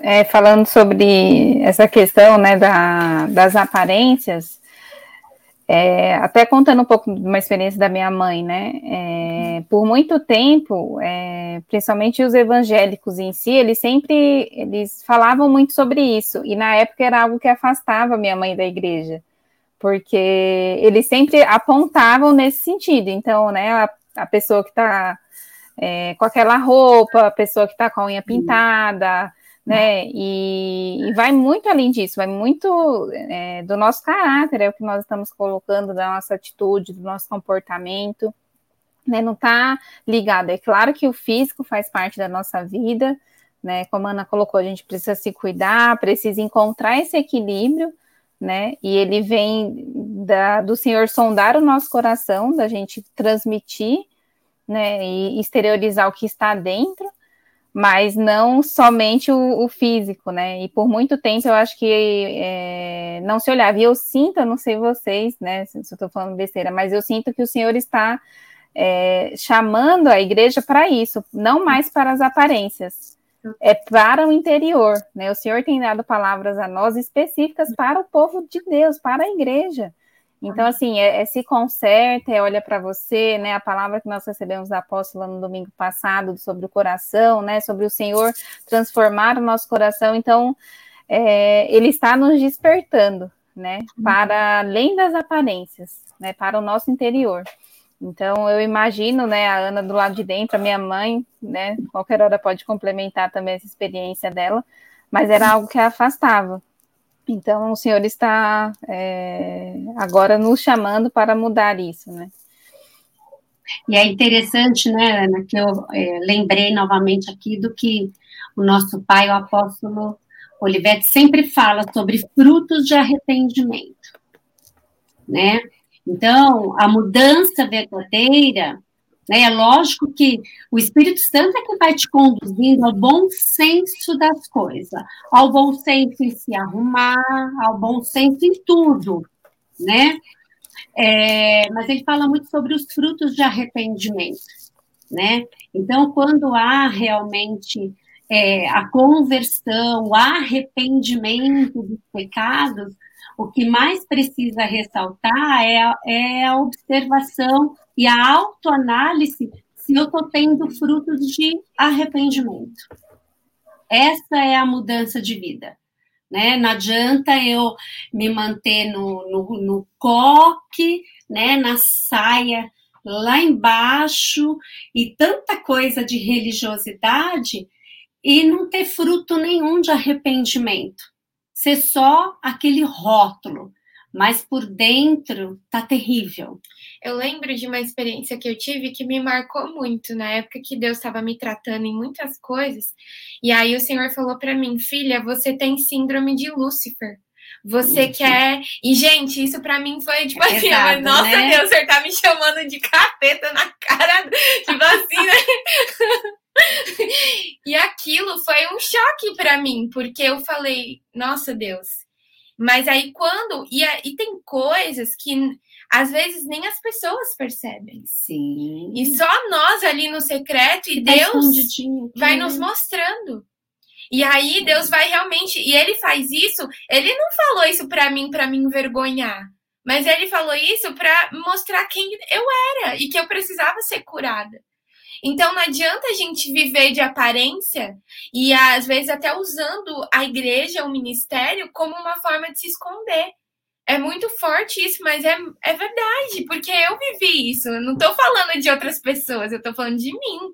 É, falando sobre essa questão né, da, das aparências, é, até contando um pouco de uma experiência da minha mãe, né? É, por muito tempo, é, principalmente os evangélicos em si, eles sempre eles falavam muito sobre isso, e na época era algo que afastava minha mãe da igreja, porque eles sempre apontavam nesse sentido. Então, né, a, a pessoa que está é, com aquela roupa, a pessoa que está com a unha pintada, né? E, e, vai muito além disso, vai muito é, do nosso caráter, é o que nós estamos colocando, da nossa atitude, do nosso comportamento, né? Não está ligado. É claro que o físico faz parte da nossa vida, né? Como a Ana colocou, a gente precisa se cuidar, precisa encontrar esse equilíbrio, né? E ele vem da, do Senhor sondar o nosso coração, da gente transmitir né, e exteriorizar o que está dentro, mas não somente o, o físico, né? E por muito tempo eu acho que é, não se olhava. E eu sinto, eu não sei vocês, né? Se eu estou falando besteira, mas eu sinto que o Senhor está é, chamando a igreja para isso, não mais para as aparências, é para o interior, né? O Senhor tem dado palavras a nós específicas para o povo de Deus, para a igreja. Então, assim, é, é se conserta, é olha para você, né? A palavra que nós recebemos da apóstola no domingo passado sobre o coração, né? Sobre o Senhor transformar o nosso coração. Então, é, ele está nos despertando, né? Para além das aparências, né? Para o nosso interior. Então, eu imagino, né, a Ana do lado de dentro, a minha mãe, né, qualquer hora pode complementar também essa experiência dela, mas era algo que a afastava. Então, o Senhor está é, agora nos chamando para mudar isso, né? E é interessante, né, Ana, que eu é, lembrei novamente aqui do que o nosso pai, o apóstolo Olivetti, sempre fala sobre frutos de arrependimento, né? Então, a mudança verdadeira né? É lógico que o Espírito Santo é que vai te conduzindo ao bom senso das coisas, ao bom senso em se arrumar, ao bom senso em tudo, né? É, mas ele fala muito sobre os frutos de arrependimento, né? Então, quando há realmente é, a conversão, o arrependimento dos pecados, o que mais precisa ressaltar é é a observação e a autoanálise se eu estou tendo frutos de arrependimento. Essa é a mudança de vida. Né? Não adianta eu me manter no, no, no coque, né? na saia lá embaixo e tanta coisa de religiosidade e não ter fruto nenhum de arrependimento. Ser só aquele rótulo, mas por dentro tá terrível. Eu lembro de uma experiência que eu tive que me marcou muito na época que Deus estava me tratando em muitas coisas. E aí o Senhor falou para mim, filha, você tem síndrome de Lúcifer. Você quer. E, gente, isso para mim foi tipo é assim, mas, nossa né? Deus, você tá me chamando de capeta na cara. Tipo assim, né? e aquilo foi um choque para mim, porque eu falei, nossa Deus, mas aí quando. E, e tem coisas que às vezes nem as pessoas percebem. Sim. E só nós ali no secreto e tá Deus vai nos mostrando. E aí Deus vai realmente, e ele faz isso, ele não falou isso para mim para me envergonhar, mas ele falou isso para mostrar quem eu era e que eu precisava ser curada. Então não adianta a gente viver de aparência e às vezes até usando a igreja, o ministério, como uma forma de se esconder. É muito forte isso, mas é, é verdade, porque eu vivi isso. Eu não estou falando de outras pessoas, eu estou falando de mim.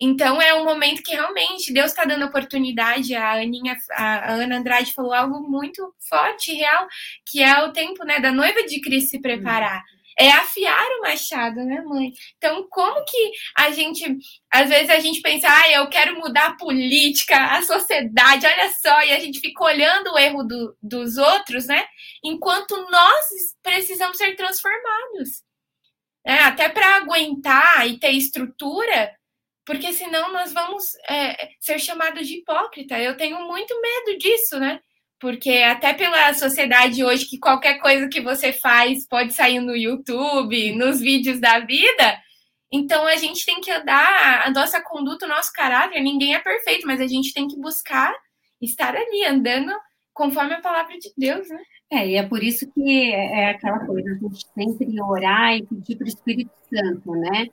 Então é um momento que realmente Deus está dando oportunidade. A Aninha, a Ana Andrade falou algo muito forte, real, que é o tempo né, da noiva de Cristo se preparar. Hum é afiar o machado, né, mãe? Então, como que a gente, às vezes a gente pensa, ah, eu quero mudar a política, a sociedade, olha só, e a gente fica olhando o erro do, dos outros, né? Enquanto nós precisamos ser transformados. É, até para aguentar e ter estrutura, porque senão nós vamos é, ser chamados de hipócrita. Eu tenho muito medo disso, né? Porque até pela sociedade hoje que qualquer coisa que você faz pode sair no YouTube, nos vídeos da vida, então a gente tem que andar a nossa conduta, o nosso caráter, ninguém é perfeito, mas a gente tem que buscar estar ali andando conforme a palavra de Deus, né? É, e é por isso que é aquela coisa, a gente sempre orar e pedir para o Espírito Santo, né?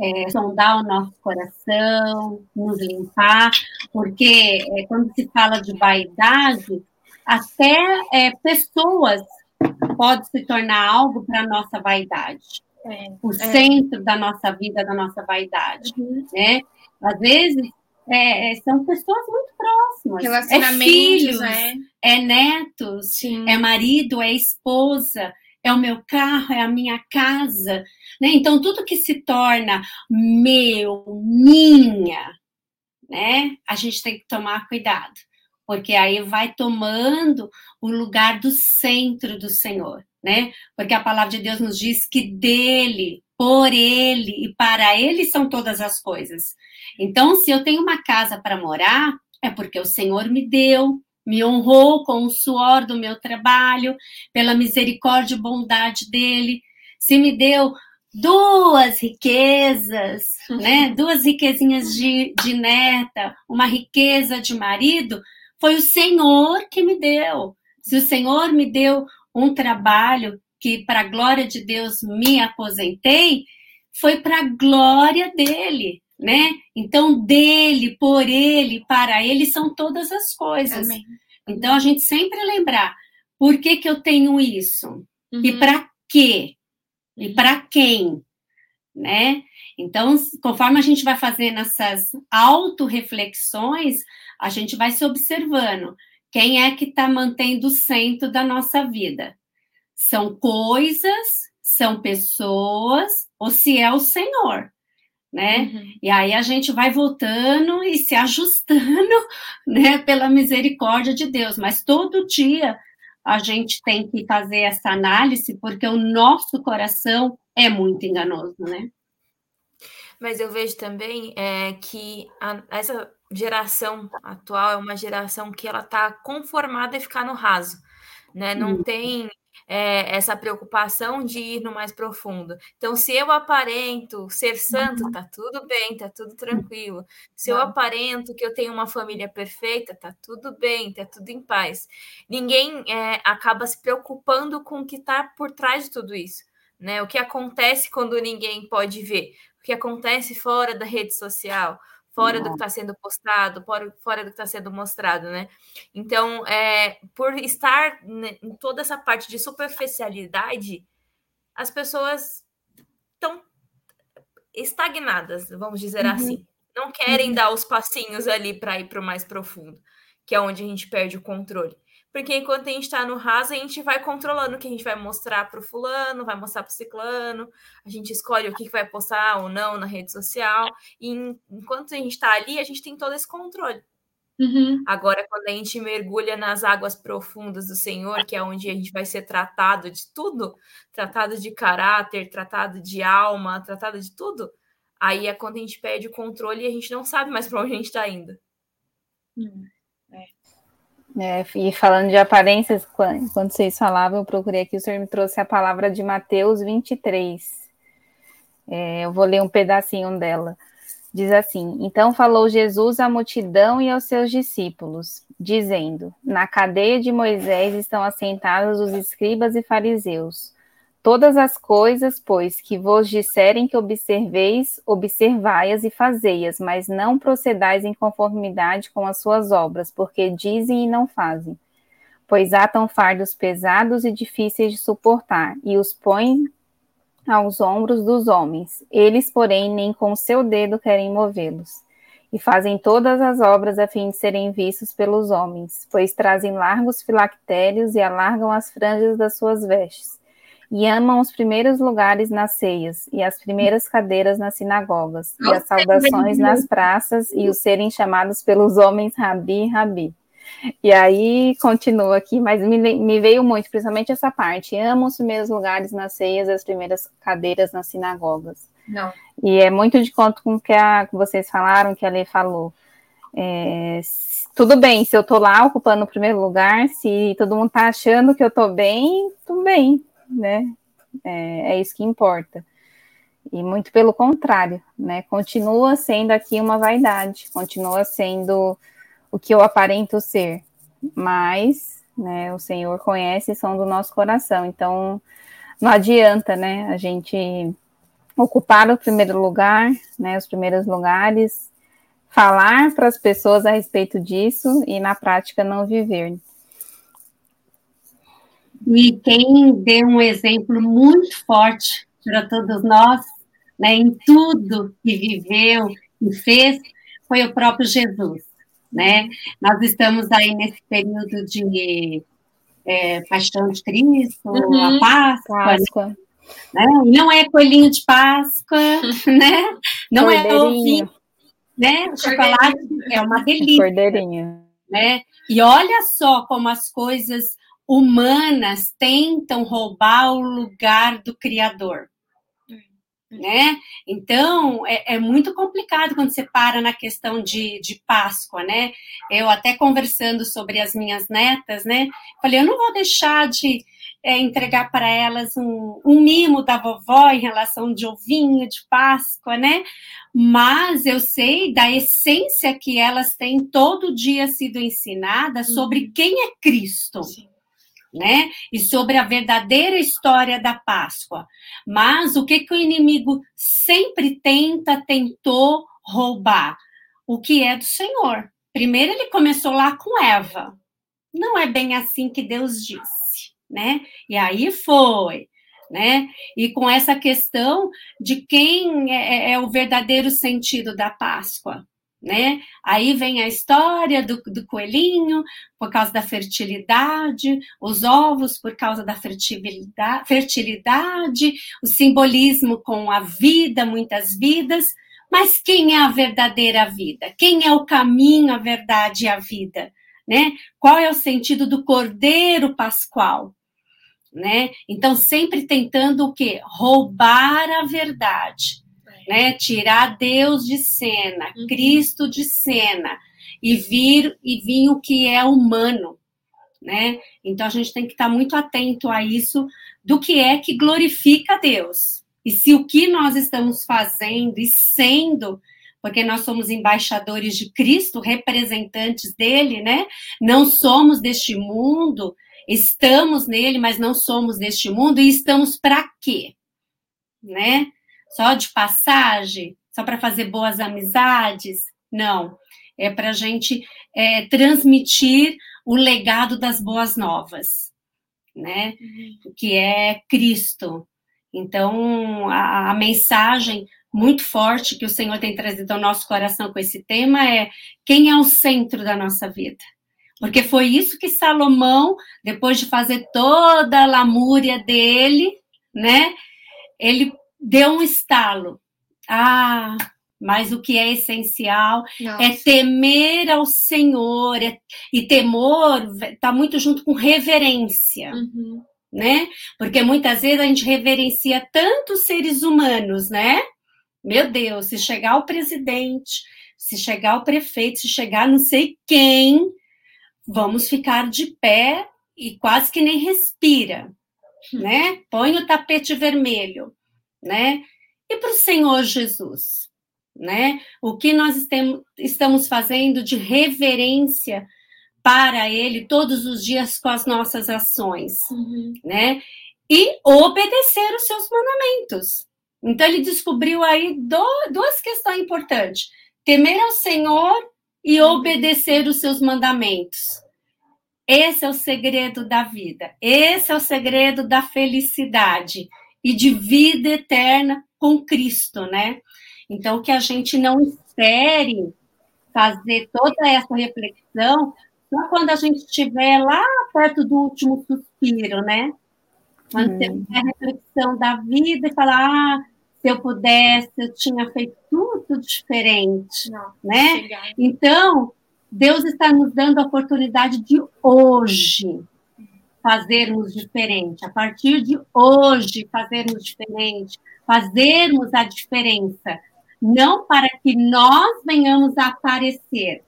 É, sondar o nosso coração, nos limpar, porque é, quando se fala de vaidade, até é, pessoas pode se tornar algo para nossa vaidade, é, o é. centro da nossa vida, da nossa vaidade, uhum. né? Às vezes é, é são pessoas muito próximas, é filhos, né? é netos, Sim. é marido, é esposa, é o meu carro, é a minha casa, né? Então tudo que se torna meu, minha, né? A gente tem que tomar cuidado, porque aí vai tomando o lugar do centro do Senhor, né? Porque a palavra de Deus nos diz que dele, por ele e para ele são todas as coisas. Então, se eu tenho uma casa para morar, é porque o Senhor me deu, me honrou com o suor do meu trabalho, pela misericórdia e bondade dele. Se me deu duas riquezas, né? Duas riquezinhas de, de neta, uma riqueza de marido, foi o Senhor que me deu. Se o Senhor me deu um trabalho que, para a glória de Deus, me aposentei, foi para a glória dele, né? Então, dele, por ele, para ele, são todas as coisas. Amém. Então, a gente sempre lembrar, por que, que eu tenho isso? Uhum. E para quê? E para quem? Né? Então, conforme a gente vai fazendo essas autorreflexões, a gente vai se observando quem é que está mantendo o centro da nossa vida. São coisas, são pessoas, ou se é o Senhor né? Uhum. E aí a gente vai voltando e se ajustando, né, pela misericórdia de Deus. Mas todo dia a gente tem que fazer essa análise, porque o nosso coração é muito enganoso, né? Mas eu vejo também é, que a, essa geração atual é uma geração que ela está conformada em ficar no raso, né? Não uhum. tem é, essa preocupação de ir no mais profundo. Então, se eu aparento ser santo, uhum. tá tudo bem, tá tudo tranquilo. Se eu aparento que eu tenho uma família perfeita, tá tudo bem, tá tudo em paz. Ninguém é, acaba se preocupando com o que está por trás de tudo isso. Né? O que acontece quando ninguém pode ver? O que acontece fora da rede social? Fora do que está sendo postado, fora, fora do que está sendo mostrado, né? Então, é, por estar em toda essa parte de superficialidade, as pessoas estão estagnadas, vamos dizer uhum. assim. Não querem uhum. dar os passinhos ali para ir para o mais profundo, que é onde a gente perde o controle. Porque enquanto a gente está no raso, a gente vai controlando o que a gente vai mostrar para o fulano, vai mostrar para o ciclano, a gente escolhe o que vai postar ou não na rede social. E enquanto a gente está ali, a gente tem todo esse controle. Uhum. Agora, quando a gente mergulha nas águas profundas do Senhor, que é onde a gente vai ser tratado de tudo, tratado de caráter, tratado de alma, tratado de tudo, aí é quando a gente perde o controle e a gente não sabe mais para onde a gente está indo. Hum. É, e falando de aparências, quando vocês falavam, eu procurei aqui, o senhor me trouxe a palavra de Mateus 23. É, eu vou ler um pedacinho dela. Diz assim: Então falou Jesus à multidão e aos seus discípulos, dizendo: Na cadeia de Moisés estão assentados os escribas e fariseus. Todas as coisas, pois, que vos disserem que observeis, observai-as e fazei-as, mas não procedais em conformidade com as suas obras, porque dizem e não fazem. Pois atam fardos pesados e difíceis de suportar, e os põem aos ombros dos homens. Eles, porém, nem com seu dedo querem movê-los. E fazem todas as obras a fim de serem vistos pelos homens, pois trazem largos filactérios e alargam as franjas das suas vestes e amam os primeiros lugares nas ceias, e as primeiras cadeiras nas sinagogas, e as saudações nas praças, e os serem chamados pelos homens Rabi, Rabi. E aí continua aqui, mas me, me veio muito, principalmente essa parte. Amam os primeiros lugares nas ceias, as primeiras cadeiras nas sinagogas. Não. E é muito de conta com o que, a, que vocês falaram, que a Lê falou. É, tudo bem, se eu tô lá ocupando o primeiro lugar, se todo mundo tá achando que eu tô bem, tudo bem né? É, é isso que importa. E muito pelo contrário, né? Continua sendo aqui uma vaidade, continua sendo o que eu aparento ser, mas, né, o Senhor conhece o som do nosso coração, então não adianta, né, a gente ocupar o primeiro lugar, né, os primeiros lugares, falar para as pessoas a respeito disso e na prática não viver. E quem deu um exemplo muito forte para todos nós, né, em tudo que viveu e fez, foi o próprio Jesus, né? Nós estamos aí nesse período de é, Paixão de Cristo, uhum. a Páscoa, Páscoa. Né? Não é coelhinho de Páscoa, né? Não é ovinho, né? O chocolate é uma delícia. Cordeirinho. Né? E olha só como as coisas humanas tentam roubar o lugar do Criador. Né? Então, é, é, muito complicado quando você para na questão de, de Páscoa, né? Eu até conversando sobre as minhas netas, né? Falei, eu não vou deixar de é, entregar para elas um, um, mimo da vovó em relação de ovinho, de Páscoa, né? Mas eu sei da essência que elas têm todo dia sido ensinadas sobre uhum. quem é Cristo. Sim né? E sobre a verdadeira história da Páscoa. Mas o que, que o inimigo sempre tenta, tentou roubar? O que é do Senhor. Primeiro ele começou lá com Eva. Não é bem assim que Deus disse, né? E aí foi, né? E com essa questão de quem é, é, é o verdadeiro sentido da Páscoa né? Aí vem a história do, do, coelhinho por causa da fertilidade, os ovos por causa da fertilidade, fertilidade, o simbolismo com a vida, muitas vidas. Mas quem é a verdadeira vida? Quem é o caminho, a verdade e a vida? Né? Qual é o sentido do cordeiro pascual? Né? Então, sempre tentando o quê? Roubar a verdade né? Tirar Deus de cena, uhum. Cristo de cena e vir e vir o que é humano, né? Então a gente tem que estar muito atento a isso do que é que glorifica Deus. E se o que nós estamos fazendo e sendo porque nós somos embaixadores de Cristo, representantes dele, né? Não somos deste mundo, estamos nele, mas não somos deste mundo e estamos para quê? Né? Só de passagem, só para fazer boas amizades. Não, é para a gente é, transmitir o legado das boas novas, né? Uhum. Que é Cristo. Então, a, a, mensagem muito forte que o Senhor tem trazido ao nosso coração com esse tema é quem é o centro da nossa vida. Porque foi isso que Salomão, depois de fazer toda a lamúria dele, né? Ele deu um estalo. Ah, mas o que é essencial Nossa. é temer ao Senhor, é, e temor está muito junto com reverência, uhum. né? Porque muitas vezes a gente reverencia tantos seres humanos, né? Meu Deus, se chegar o presidente, se chegar o prefeito, se chegar não sei quem, vamos ficar de pé e quase que nem respira, né? Põe o tapete vermelho né? E para o Senhor Jesus, né? O que nós estamos fazendo de reverência para Ele todos os dias com as nossas ações, uhum. né? E obedecer os seus mandamentos. Então ele descobriu aí duas questões importantes: temer ao Senhor e uhum. obedecer os seus mandamentos. Esse é o segredo da vida. Esse é o segredo da felicidade e de vida eterna com Cristo, né? Então, que a gente não espere fazer toda essa reflexão só quando a gente estiver lá perto do último suspiro, né? Quando hum. você fizer a reflexão da vida e falar, ah, se eu pudesse, eu tinha feito tudo diferente, não, né? Então, Deus está nos dando a oportunidade de hoje fazermos diferente, a partir de hoje fazermos diferente, fazermos a diferença, não para que nós venhamos a aparecer,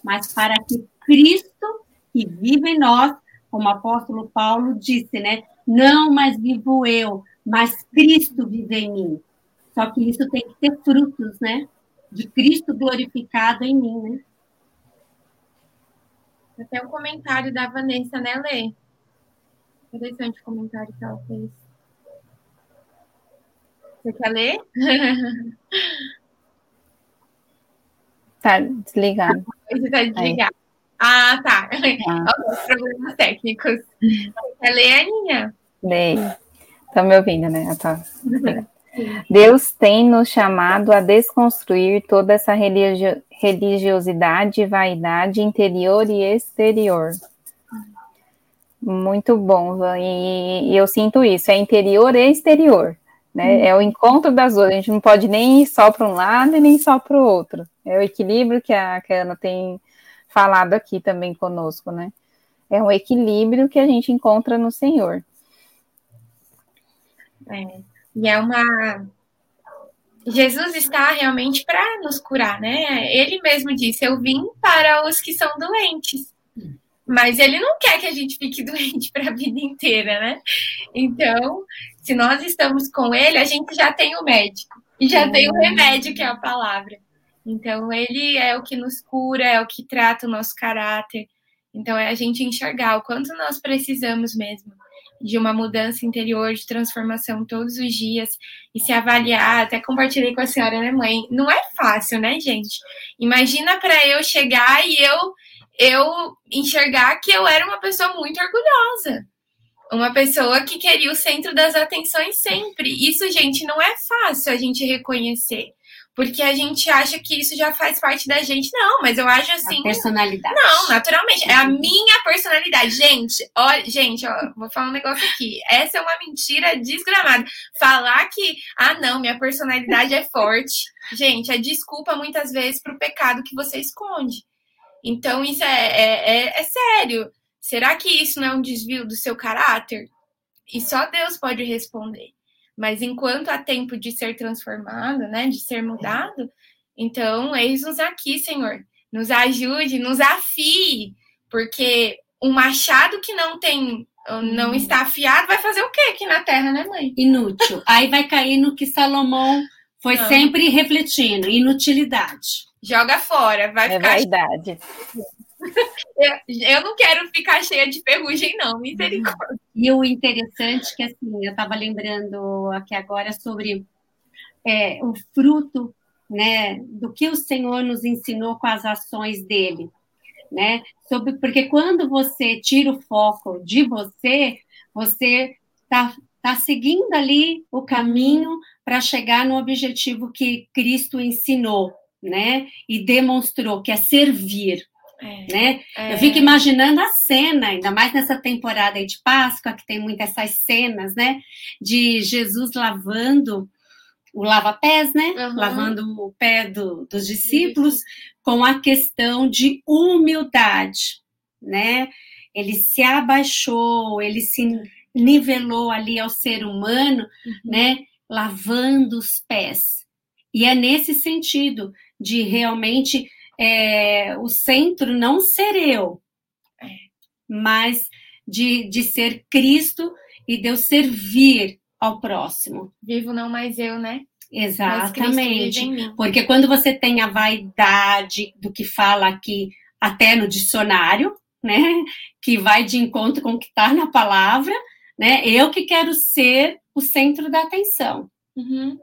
mas para que Cristo, que vive em nós, como o apóstolo Paulo disse, né? Não mais vivo eu, mas Cristo vive em mim. Só que isso tem que ter frutos, né? De Cristo glorificado em mim, né? Tem um comentário da Vanessa, né, Lê? Interessante o comentário que ela fez. Você quer ler? Tá desligado. Você tá desligado. Ah, tá. Ah. Alguns problemas técnicos. Você quer ler, Aninha? Leio. Tá me ouvindo, né? Tá. Deus tem nos chamado a desconstruir toda essa religio religiosidade e vaidade interior e exterior. Muito bom, e, e, eu sinto isso, é interior e exterior, né? Hum. É o encontro das duas, a gente não pode nem ir só para um lado e nem só para o outro. É o equilíbrio que a, que a Ana tem falado aqui também conosco, né? É um equilíbrio que a gente encontra no Senhor. É, e é uma. Jesus está realmente para nos curar, né? Ele mesmo disse: Eu vim para os que são doentes. Mas ele não quer que a gente fique doente para a vida inteira, né? Então, se nós estamos com ele, a gente já tem o médico e já tem o remédio, que é a palavra. Então, ele é o que nos cura, é o que trata o nosso caráter. Então, é a gente enxergar o quanto nós precisamos mesmo de uma mudança interior, de transformação todos os dias e se avaliar. Até compartilhei com a senhora, né, mãe? Não é fácil, né, gente? Imagina para eu chegar e eu eu enxergar que eu era uma pessoa muito orgulhosa. Uma pessoa que queria o centro das atenções sempre. Isso, gente, não é fácil a gente reconhecer porque a gente acha que isso já faz parte da gente. Não, mas eu acho assim. A personalidade. Não, naturalmente. É a minha personalidade. Gente, olha, gente, ó, vou falar um negócio aqui. Essa é uma mentira desgramada. Falar que, ah, não, minha personalidade é forte. Gente, é desculpa muitas vezes pro pecado que você esconde. Então, isso é, é, é, é sério. Será que isso não é um desvio do seu caráter? E só Deus pode responder. Mas enquanto há tempo de ser transformado, né, de ser mudado, então eis-nos aqui, Senhor. Nos ajude, nos afie, porque um machado que não tem não uhum. está afiado vai fazer o quê aqui na terra, né, mãe? Inútil. Aí vai cair no que Salomão foi ah. sempre refletindo, inutilidade. Joga fora, vai é ficar. Verdade. Eu, não quero ficar cheia de ferrugem, não, misericórdia. E o interessante é que, assim, eu estava lembrando aqui agora sobre é, o fruto né, do que o Senhor nos ensinou com as ações dele. Né? Sobre, porque quando você tira o foco de você, você está tá seguindo ali o caminho para chegar no objetivo que Cristo ensinou, né? E demonstrou que é servir. É, né? É. Eu fico imaginando a cena, ainda mais nessa temporada de Páscoa, que tem muitas essas cenas, né? De Jesus lavando o lava-pés, né? Uhum. Lavando o pé do, dos discípulos, com a questão de humildade, né? Ele se abaixou, ele se nivelou ali ao ser humano, uhum. né? Lavando os pés. E é nesse sentido de realmente é, o centro não ser eu, mas de, de ser Cristo e de eu servir ao próximo. Vivo não mais eu, né? Exatamente. Porque quando você tem a vaidade do que fala aqui, até no dicionário, né? Que vai de encontro com o que está na palavra, né? Eu que quero ser o centro da atenção. Uhum.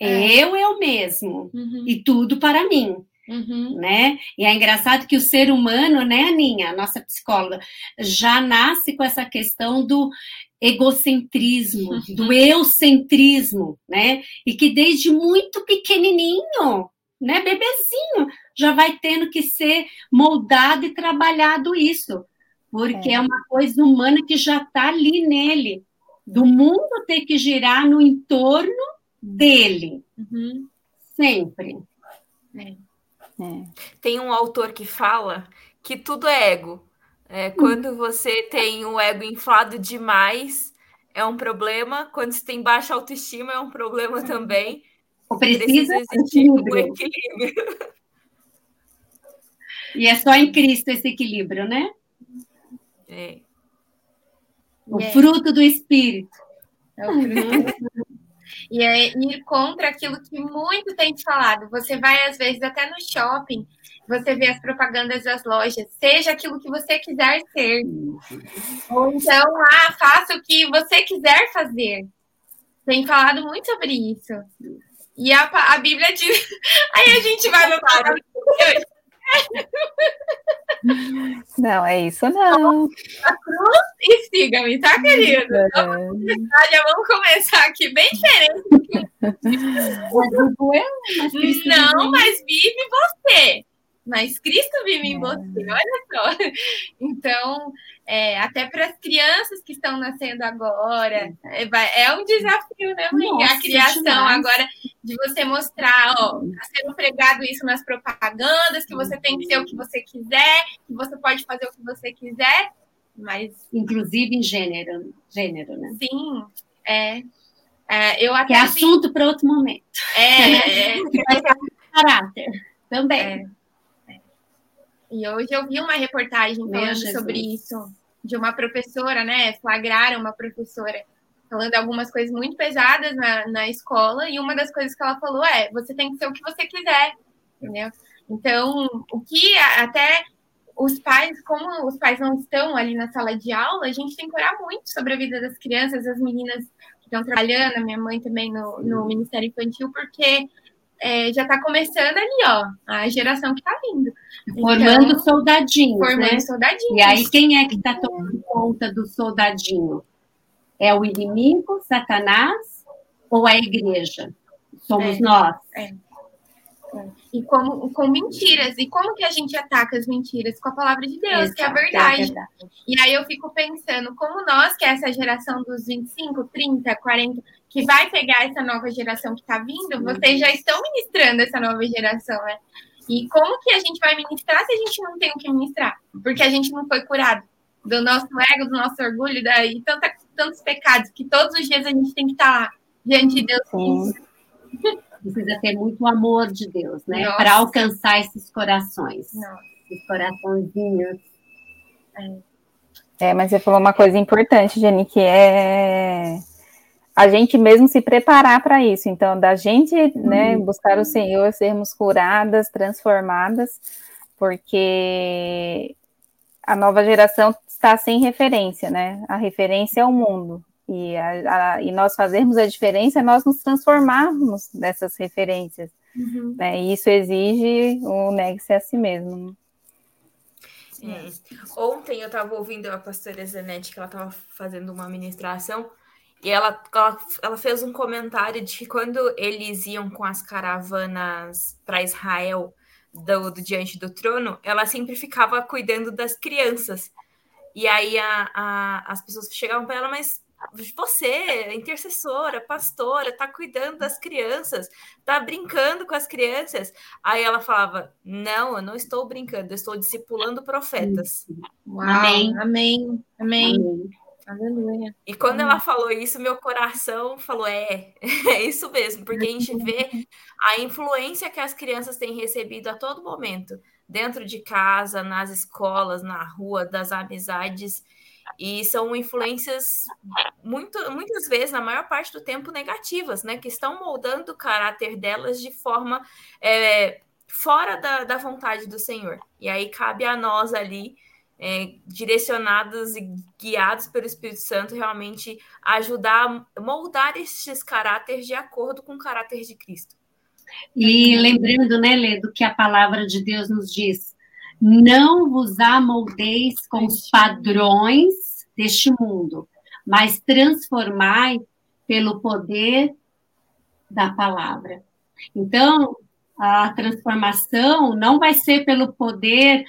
É. Eu, eu mesmo. Uhum. E tudo para mim. Uhum. Né? E é engraçado que o ser humano, né, Aninha, nossa psicóloga, já nasce com essa questão do egocentrismo, uhum. do eucentrismo, né? E que desde muito pequenininho, né, bebezinho, já vai tendo que ser moldado e trabalhado isso, porque é, é uma coisa humana que já está ali nele, do mundo ter que girar no entorno dele, uhum. sempre. É. É. Tem um autor que fala que tudo é ego. É, quando você tem o ego inflado demais, é um problema. Quando você tem baixa autoestima, é um problema também. Precisa, Precisa existir um equilíbrio. E é só em Cristo esse equilíbrio, né? É. O é. fruto do Espírito. É o fruto e é ir contra aquilo que muito tem te falado. Você vai, às vezes, até no shopping, você vê as propagandas das lojas, seja aquilo que você quiser ser. Ou então, ah, faça o que você quiser fazer. Tem falado muito sobre isso. E a, a Bíblia diz. Aí a gente vai no Não, é isso não. A cruz e siga-me, tá, querido? É. Já vamos começar aqui bem diferente. não, mas vive você. Mas Cristo vive em você, olha só. Então, é, até para as crianças que estão nascendo agora, é, é um desafio, né, mãe? Nossa, a criação demais. agora de você mostrar, ó, tá sendo pregado isso nas propagandas, que você tem que ser o que você quiser, que você pode fazer o que você quiser, mas. Inclusive em gênero, gênero, né? Sim, é. é eu até que é assunto para outro momento. É, é. caráter também. E hoje eu vi uma reportagem falando sobre isso, de uma professora, né? Flagraram uma professora falando algumas coisas muito pesadas na, na escola, e uma das coisas que ela falou é: você tem que ser o que você quiser, entendeu? Então, o que até os pais, como os pais não estão ali na sala de aula, a gente tem que orar muito sobre a vida das crianças, as meninas que estão trabalhando, a minha mãe também no, no Ministério Infantil, porque é, já está começando ali, ó, a geração que está vindo. Formando então, soldadinhos. Formando né? soldadinhos. E aí, quem é que está tomando conta do soldadinho? É o inimigo, Satanás, ou é a igreja? Somos é, nós. É. E como, com mentiras. E como que a gente ataca as mentiras? Com a palavra de Deus, Exato, que é a verdade. É verdade. E aí eu fico pensando, como nós, que é essa geração dos 25, 30, 40, que vai pegar essa nova geração que está vindo, vocês já estão ministrando essa nova geração, né? E como que a gente vai ministrar se a gente não tem o que ministrar? Porque a gente não foi curado do nosso ego, do nosso orgulho, daí tanta, tantos pecados que todos os dias a gente tem que estar lá diante de Deus. Sim. Precisa ter muito amor de Deus, né? Para alcançar esses corações. Nossa. Esses coraçõezinhos. É. é, mas você falou uma coisa importante, Jenny, que é a gente mesmo se preparar para isso. Então, da gente né, uhum. buscar o Senhor, sermos curadas, transformadas, porque a nova geração está sem referência, né? A referência é o mundo. E, a, a, e nós fazermos a diferença é nós nos transformarmos dessas referências. Uhum. Né? E isso exige o negue-se a si mesmo. É. Ontem eu estava ouvindo a pastora Zanetti, que ela estava fazendo uma ministração, e ela, ela, ela, fez um comentário de que quando eles iam com as caravanas para Israel do, do, Diante do Trono, ela sempre ficava cuidando das crianças. E aí a, a, as pessoas chegavam para ela, mas você, intercessora, pastora, tá cuidando das crianças, tá brincando com as crianças. Aí ela falava: Não, eu não estou brincando, eu estou discipulando profetas. Uau, amém, amém, amém. amém. Aleluia. E quando ela falou isso, meu coração falou: é, é isso mesmo, porque a gente vê a influência que as crianças têm recebido a todo momento, dentro de casa, nas escolas, na rua, das amizades. E são influências muito, muitas vezes, na maior parte do tempo, negativas, né? Que estão moldando o caráter delas de forma é, fora da, da vontade do Senhor. E aí cabe a nós ali é, direcionados e guiados pelo Espírito Santo, realmente ajudar a moldar esses caráteres de acordo com o caráter de Cristo. E lembrando, né, Lê, do que a palavra de Deus nos diz: não vos amoldeis com os padrões deste mundo, mas transformai pelo poder da palavra. Então, a transformação não vai ser pelo poder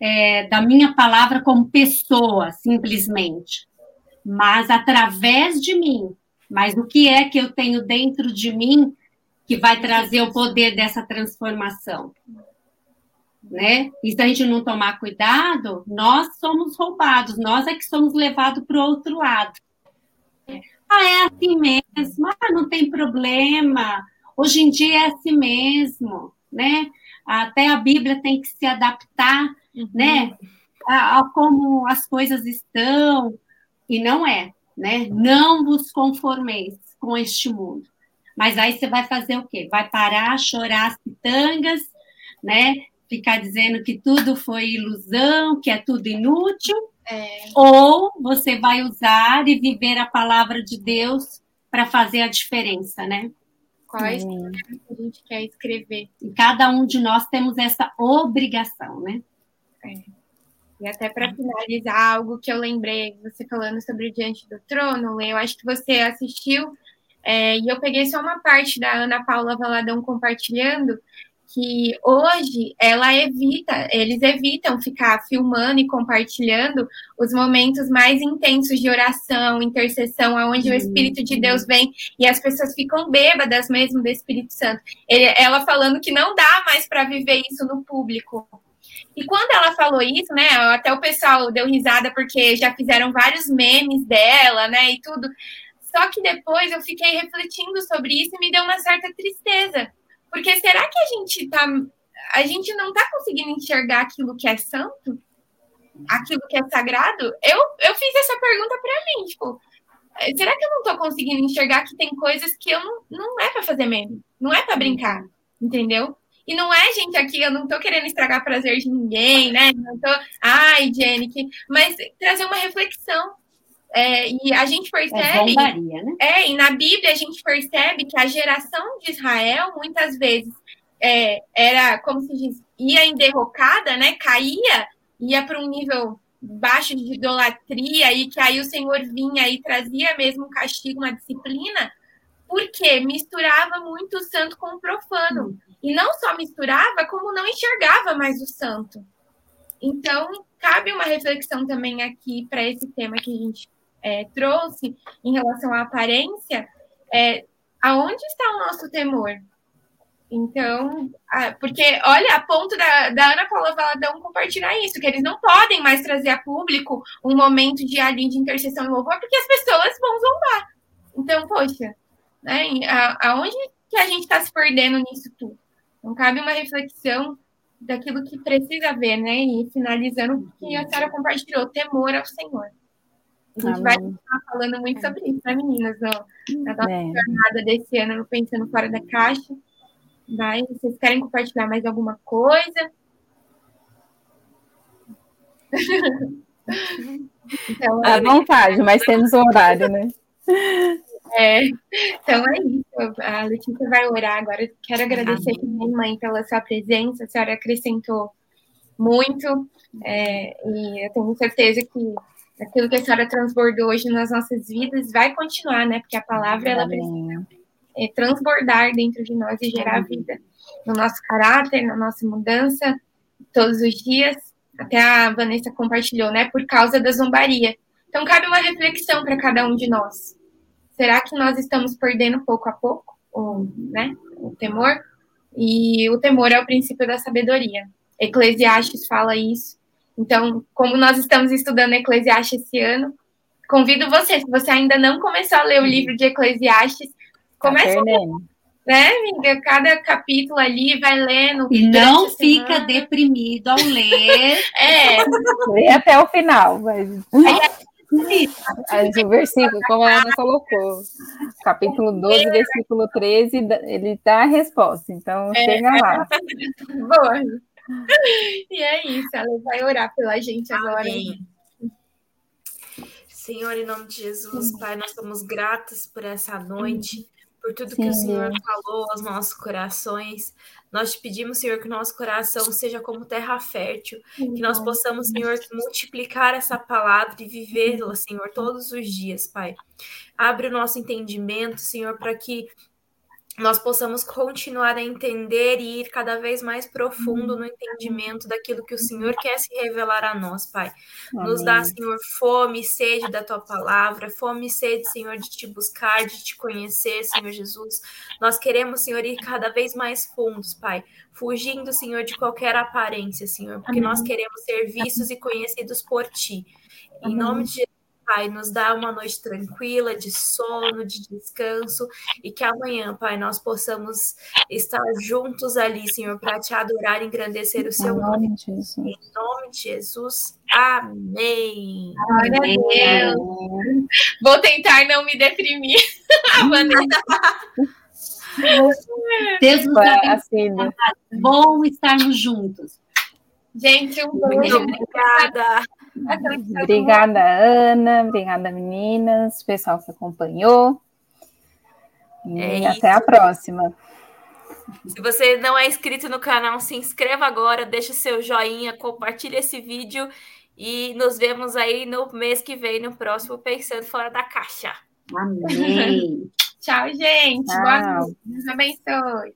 é, da minha palavra como pessoa, simplesmente, mas através de mim. Mas o que é que eu tenho dentro de mim que vai trazer o poder dessa transformação? Né? E se a gente não tomar cuidado, nós somos roubados, nós é que somos levados para o outro lado. Ah, é assim mesmo, ah, não tem problema. Hoje em dia é assim mesmo, né? Até a Bíblia tem que se adaptar uhum. né? A, a, como as coisas estão, e não é, né? Não vos conformeis com este mundo. Mas aí você vai fazer o quê? Vai parar, chorar as pitangas, né? Ficar dizendo que tudo foi ilusão, que é tudo inútil. É. Ou você vai usar e viver a palavra de Deus para fazer a diferença, né? quais que a gente quer escrever. E cada um de nós temos essa obrigação, né? É. E até para finalizar, algo que eu lembrei, você falando sobre o Diante do Trono, eu acho que você assistiu, é, e eu peguei só uma parte da Ana Paula Valadão compartilhando, que hoje ela evita, eles evitam ficar filmando e compartilhando os momentos mais intensos de oração, intercessão, aonde o Espírito de Deus vem e as pessoas ficam bêbadas mesmo do Espírito Santo. Ele, ela falando que não dá mais para viver isso no público. E quando ela falou isso, né, até o pessoal deu risada porque já fizeram vários memes dela, né, e tudo. Só que depois eu fiquei refletindo sobre isso e me deu uma certa tristeza porque será que a gente tá. A gente não tá conseguindo enxergar aquilo que é santo? Aquilo que é sagrado? Eu, eu fiz essa pergunta para mim, tipo, é, será que eu não tô conseguindo enxergar que tem coisas que eu não, não é para fazer meme, não é para brincar, entendeu? E não é, gente, aqui, eu não tô querendo estragar prazer de ninguém, né? Não tô, ai, Jenny, que... mas trazer uma reflexão. É, e a gente percebe. É, bombaria, né? é, e na Bíblia a gente percebe que a geração de Israel muitas vezes é, era, como se diz, ia em derrocada, né? Caía, ia para um nível baixo de idolatria, e que aí o Senhor vinha e trazia mesmo um castigo, uma disciplina, porque misturava muito o santo com o profano. E não só misturava, como não enxergava mais o santo. Então, cabe uma reflexão também aqui para esse tema que a gente é, trouxe em relação à aparência, é, aonde está o nosso temor? Então, a, porque, olha, a ponto da, da Ana Paula Valadão compartilhar isso, que eles não podem mais trazer a público um momento de ali de intercessão e louvor, porque as pessoas vão zombar. Então, poxa, né, a, aonde que a gente está se perdendo nisso tudo? Então, cabe uma reflexão daquilo que precisa ver, né? E finalizando o que a senhora compartilhou, temor ao Senhor. A gente vai estar falando muito sobre isso, né, meninas? No, na nossa é. jornada desse ano no Pensando Fora da Caixa. Vai, vocês querem compartilhar mais alguma coisa? então, à vontade, mas temos um horário, né? É, então é isso. A Letícia vai orar agora. Quero agradecer Amém. também, mãe, pela sua presença. A senhora acrescentou muito. É, e eu tenho certeza que aquilo que a senhora transbordou hoje nas nossas vidas vai continuar, né? Porque a palavra ela precisa é, transbordar dentro de nós e gerar vida no nosso caráter, na nossa mudança, todos os dias. Até a Vanessa compartilhou, né? Por causa da zombaria. Então, cabe uma reflexão para cada um de nós. Será que nós estamos perdendo pouco a pouco o, né, o temor? E o temor é o princípio da sabedoria. Eclesiastes fala isso. Então, como nós estamos estudando Eclesiastes esse ano, convido você, se você ainda não começou a ler o livro de Eclesiastes, comece tá a ler. Né, amiga? Cada capítulo ali vai lendo. E não fica deprimido ao ler. é. Lê até o final. Mas... Aí, o versículo, como a Ana colocou, capítulo 12, versículo 13, ele dá a resposta. Então, é, chega lá. Boa. E é isso, ela vai orar pela gente agora. Amém. Senhor, em nome de Jesus, Pai, nós somos gratos por essa noite, por tudo Sim, que o Senhor falou aos nossos corações. Nós te pedimos, Senhor, que o nosso coração seja como terra fértil, que nós possamos, Senhor, multiplicar essa palavra e vivê-la, Senhor, todos os dias, Pai. Abre o nosso entendimento, Senhor, para que nós possamos continuar a entender e ir cada vez mais profundo no entendimento daquilo que o Senhor quer se revelar a nós, Pai. Nos dá, Senhor, fome e sede da tua palavra, fome e sede, Senhor, de te buscar, de te conhecer, Senhor Jesus. Nós queremos, Senhor, ir cada vez mais fundos, Pai, fugindo, Senhor, de qualquer aparência, Senhor, porque Amém. nós queremos ser vistos e conhecidos por ti. Em nome de Jesus. Pai, nos dá uma noite tranquila, de sono, de descanso, e que amanhã, Pai, nós possamos estar juntos ali, Senhor, para te adorar e engrandecer o seu nome. nome. Jesus. Em nome de Jesus. Amém. Glória a Deus. Vou tentar não me deprimir. Deus nos abençoe. Bom estarmos juntos. Gente, um beijo. Obrigada. Obrigada, Ana. Obrigada, meninas. Pessoal que acompanhou. E é até isso. a próxima. Se você não é inscrito no canal, se inscreva agora, deixa seu joinha, compartilha esse vídeo e nos vemos aí no mês que vem, no próximo Pensando Fora da Caixa. Amém. Tchau, gente. Tchau. Boa noite. Deus abençoe.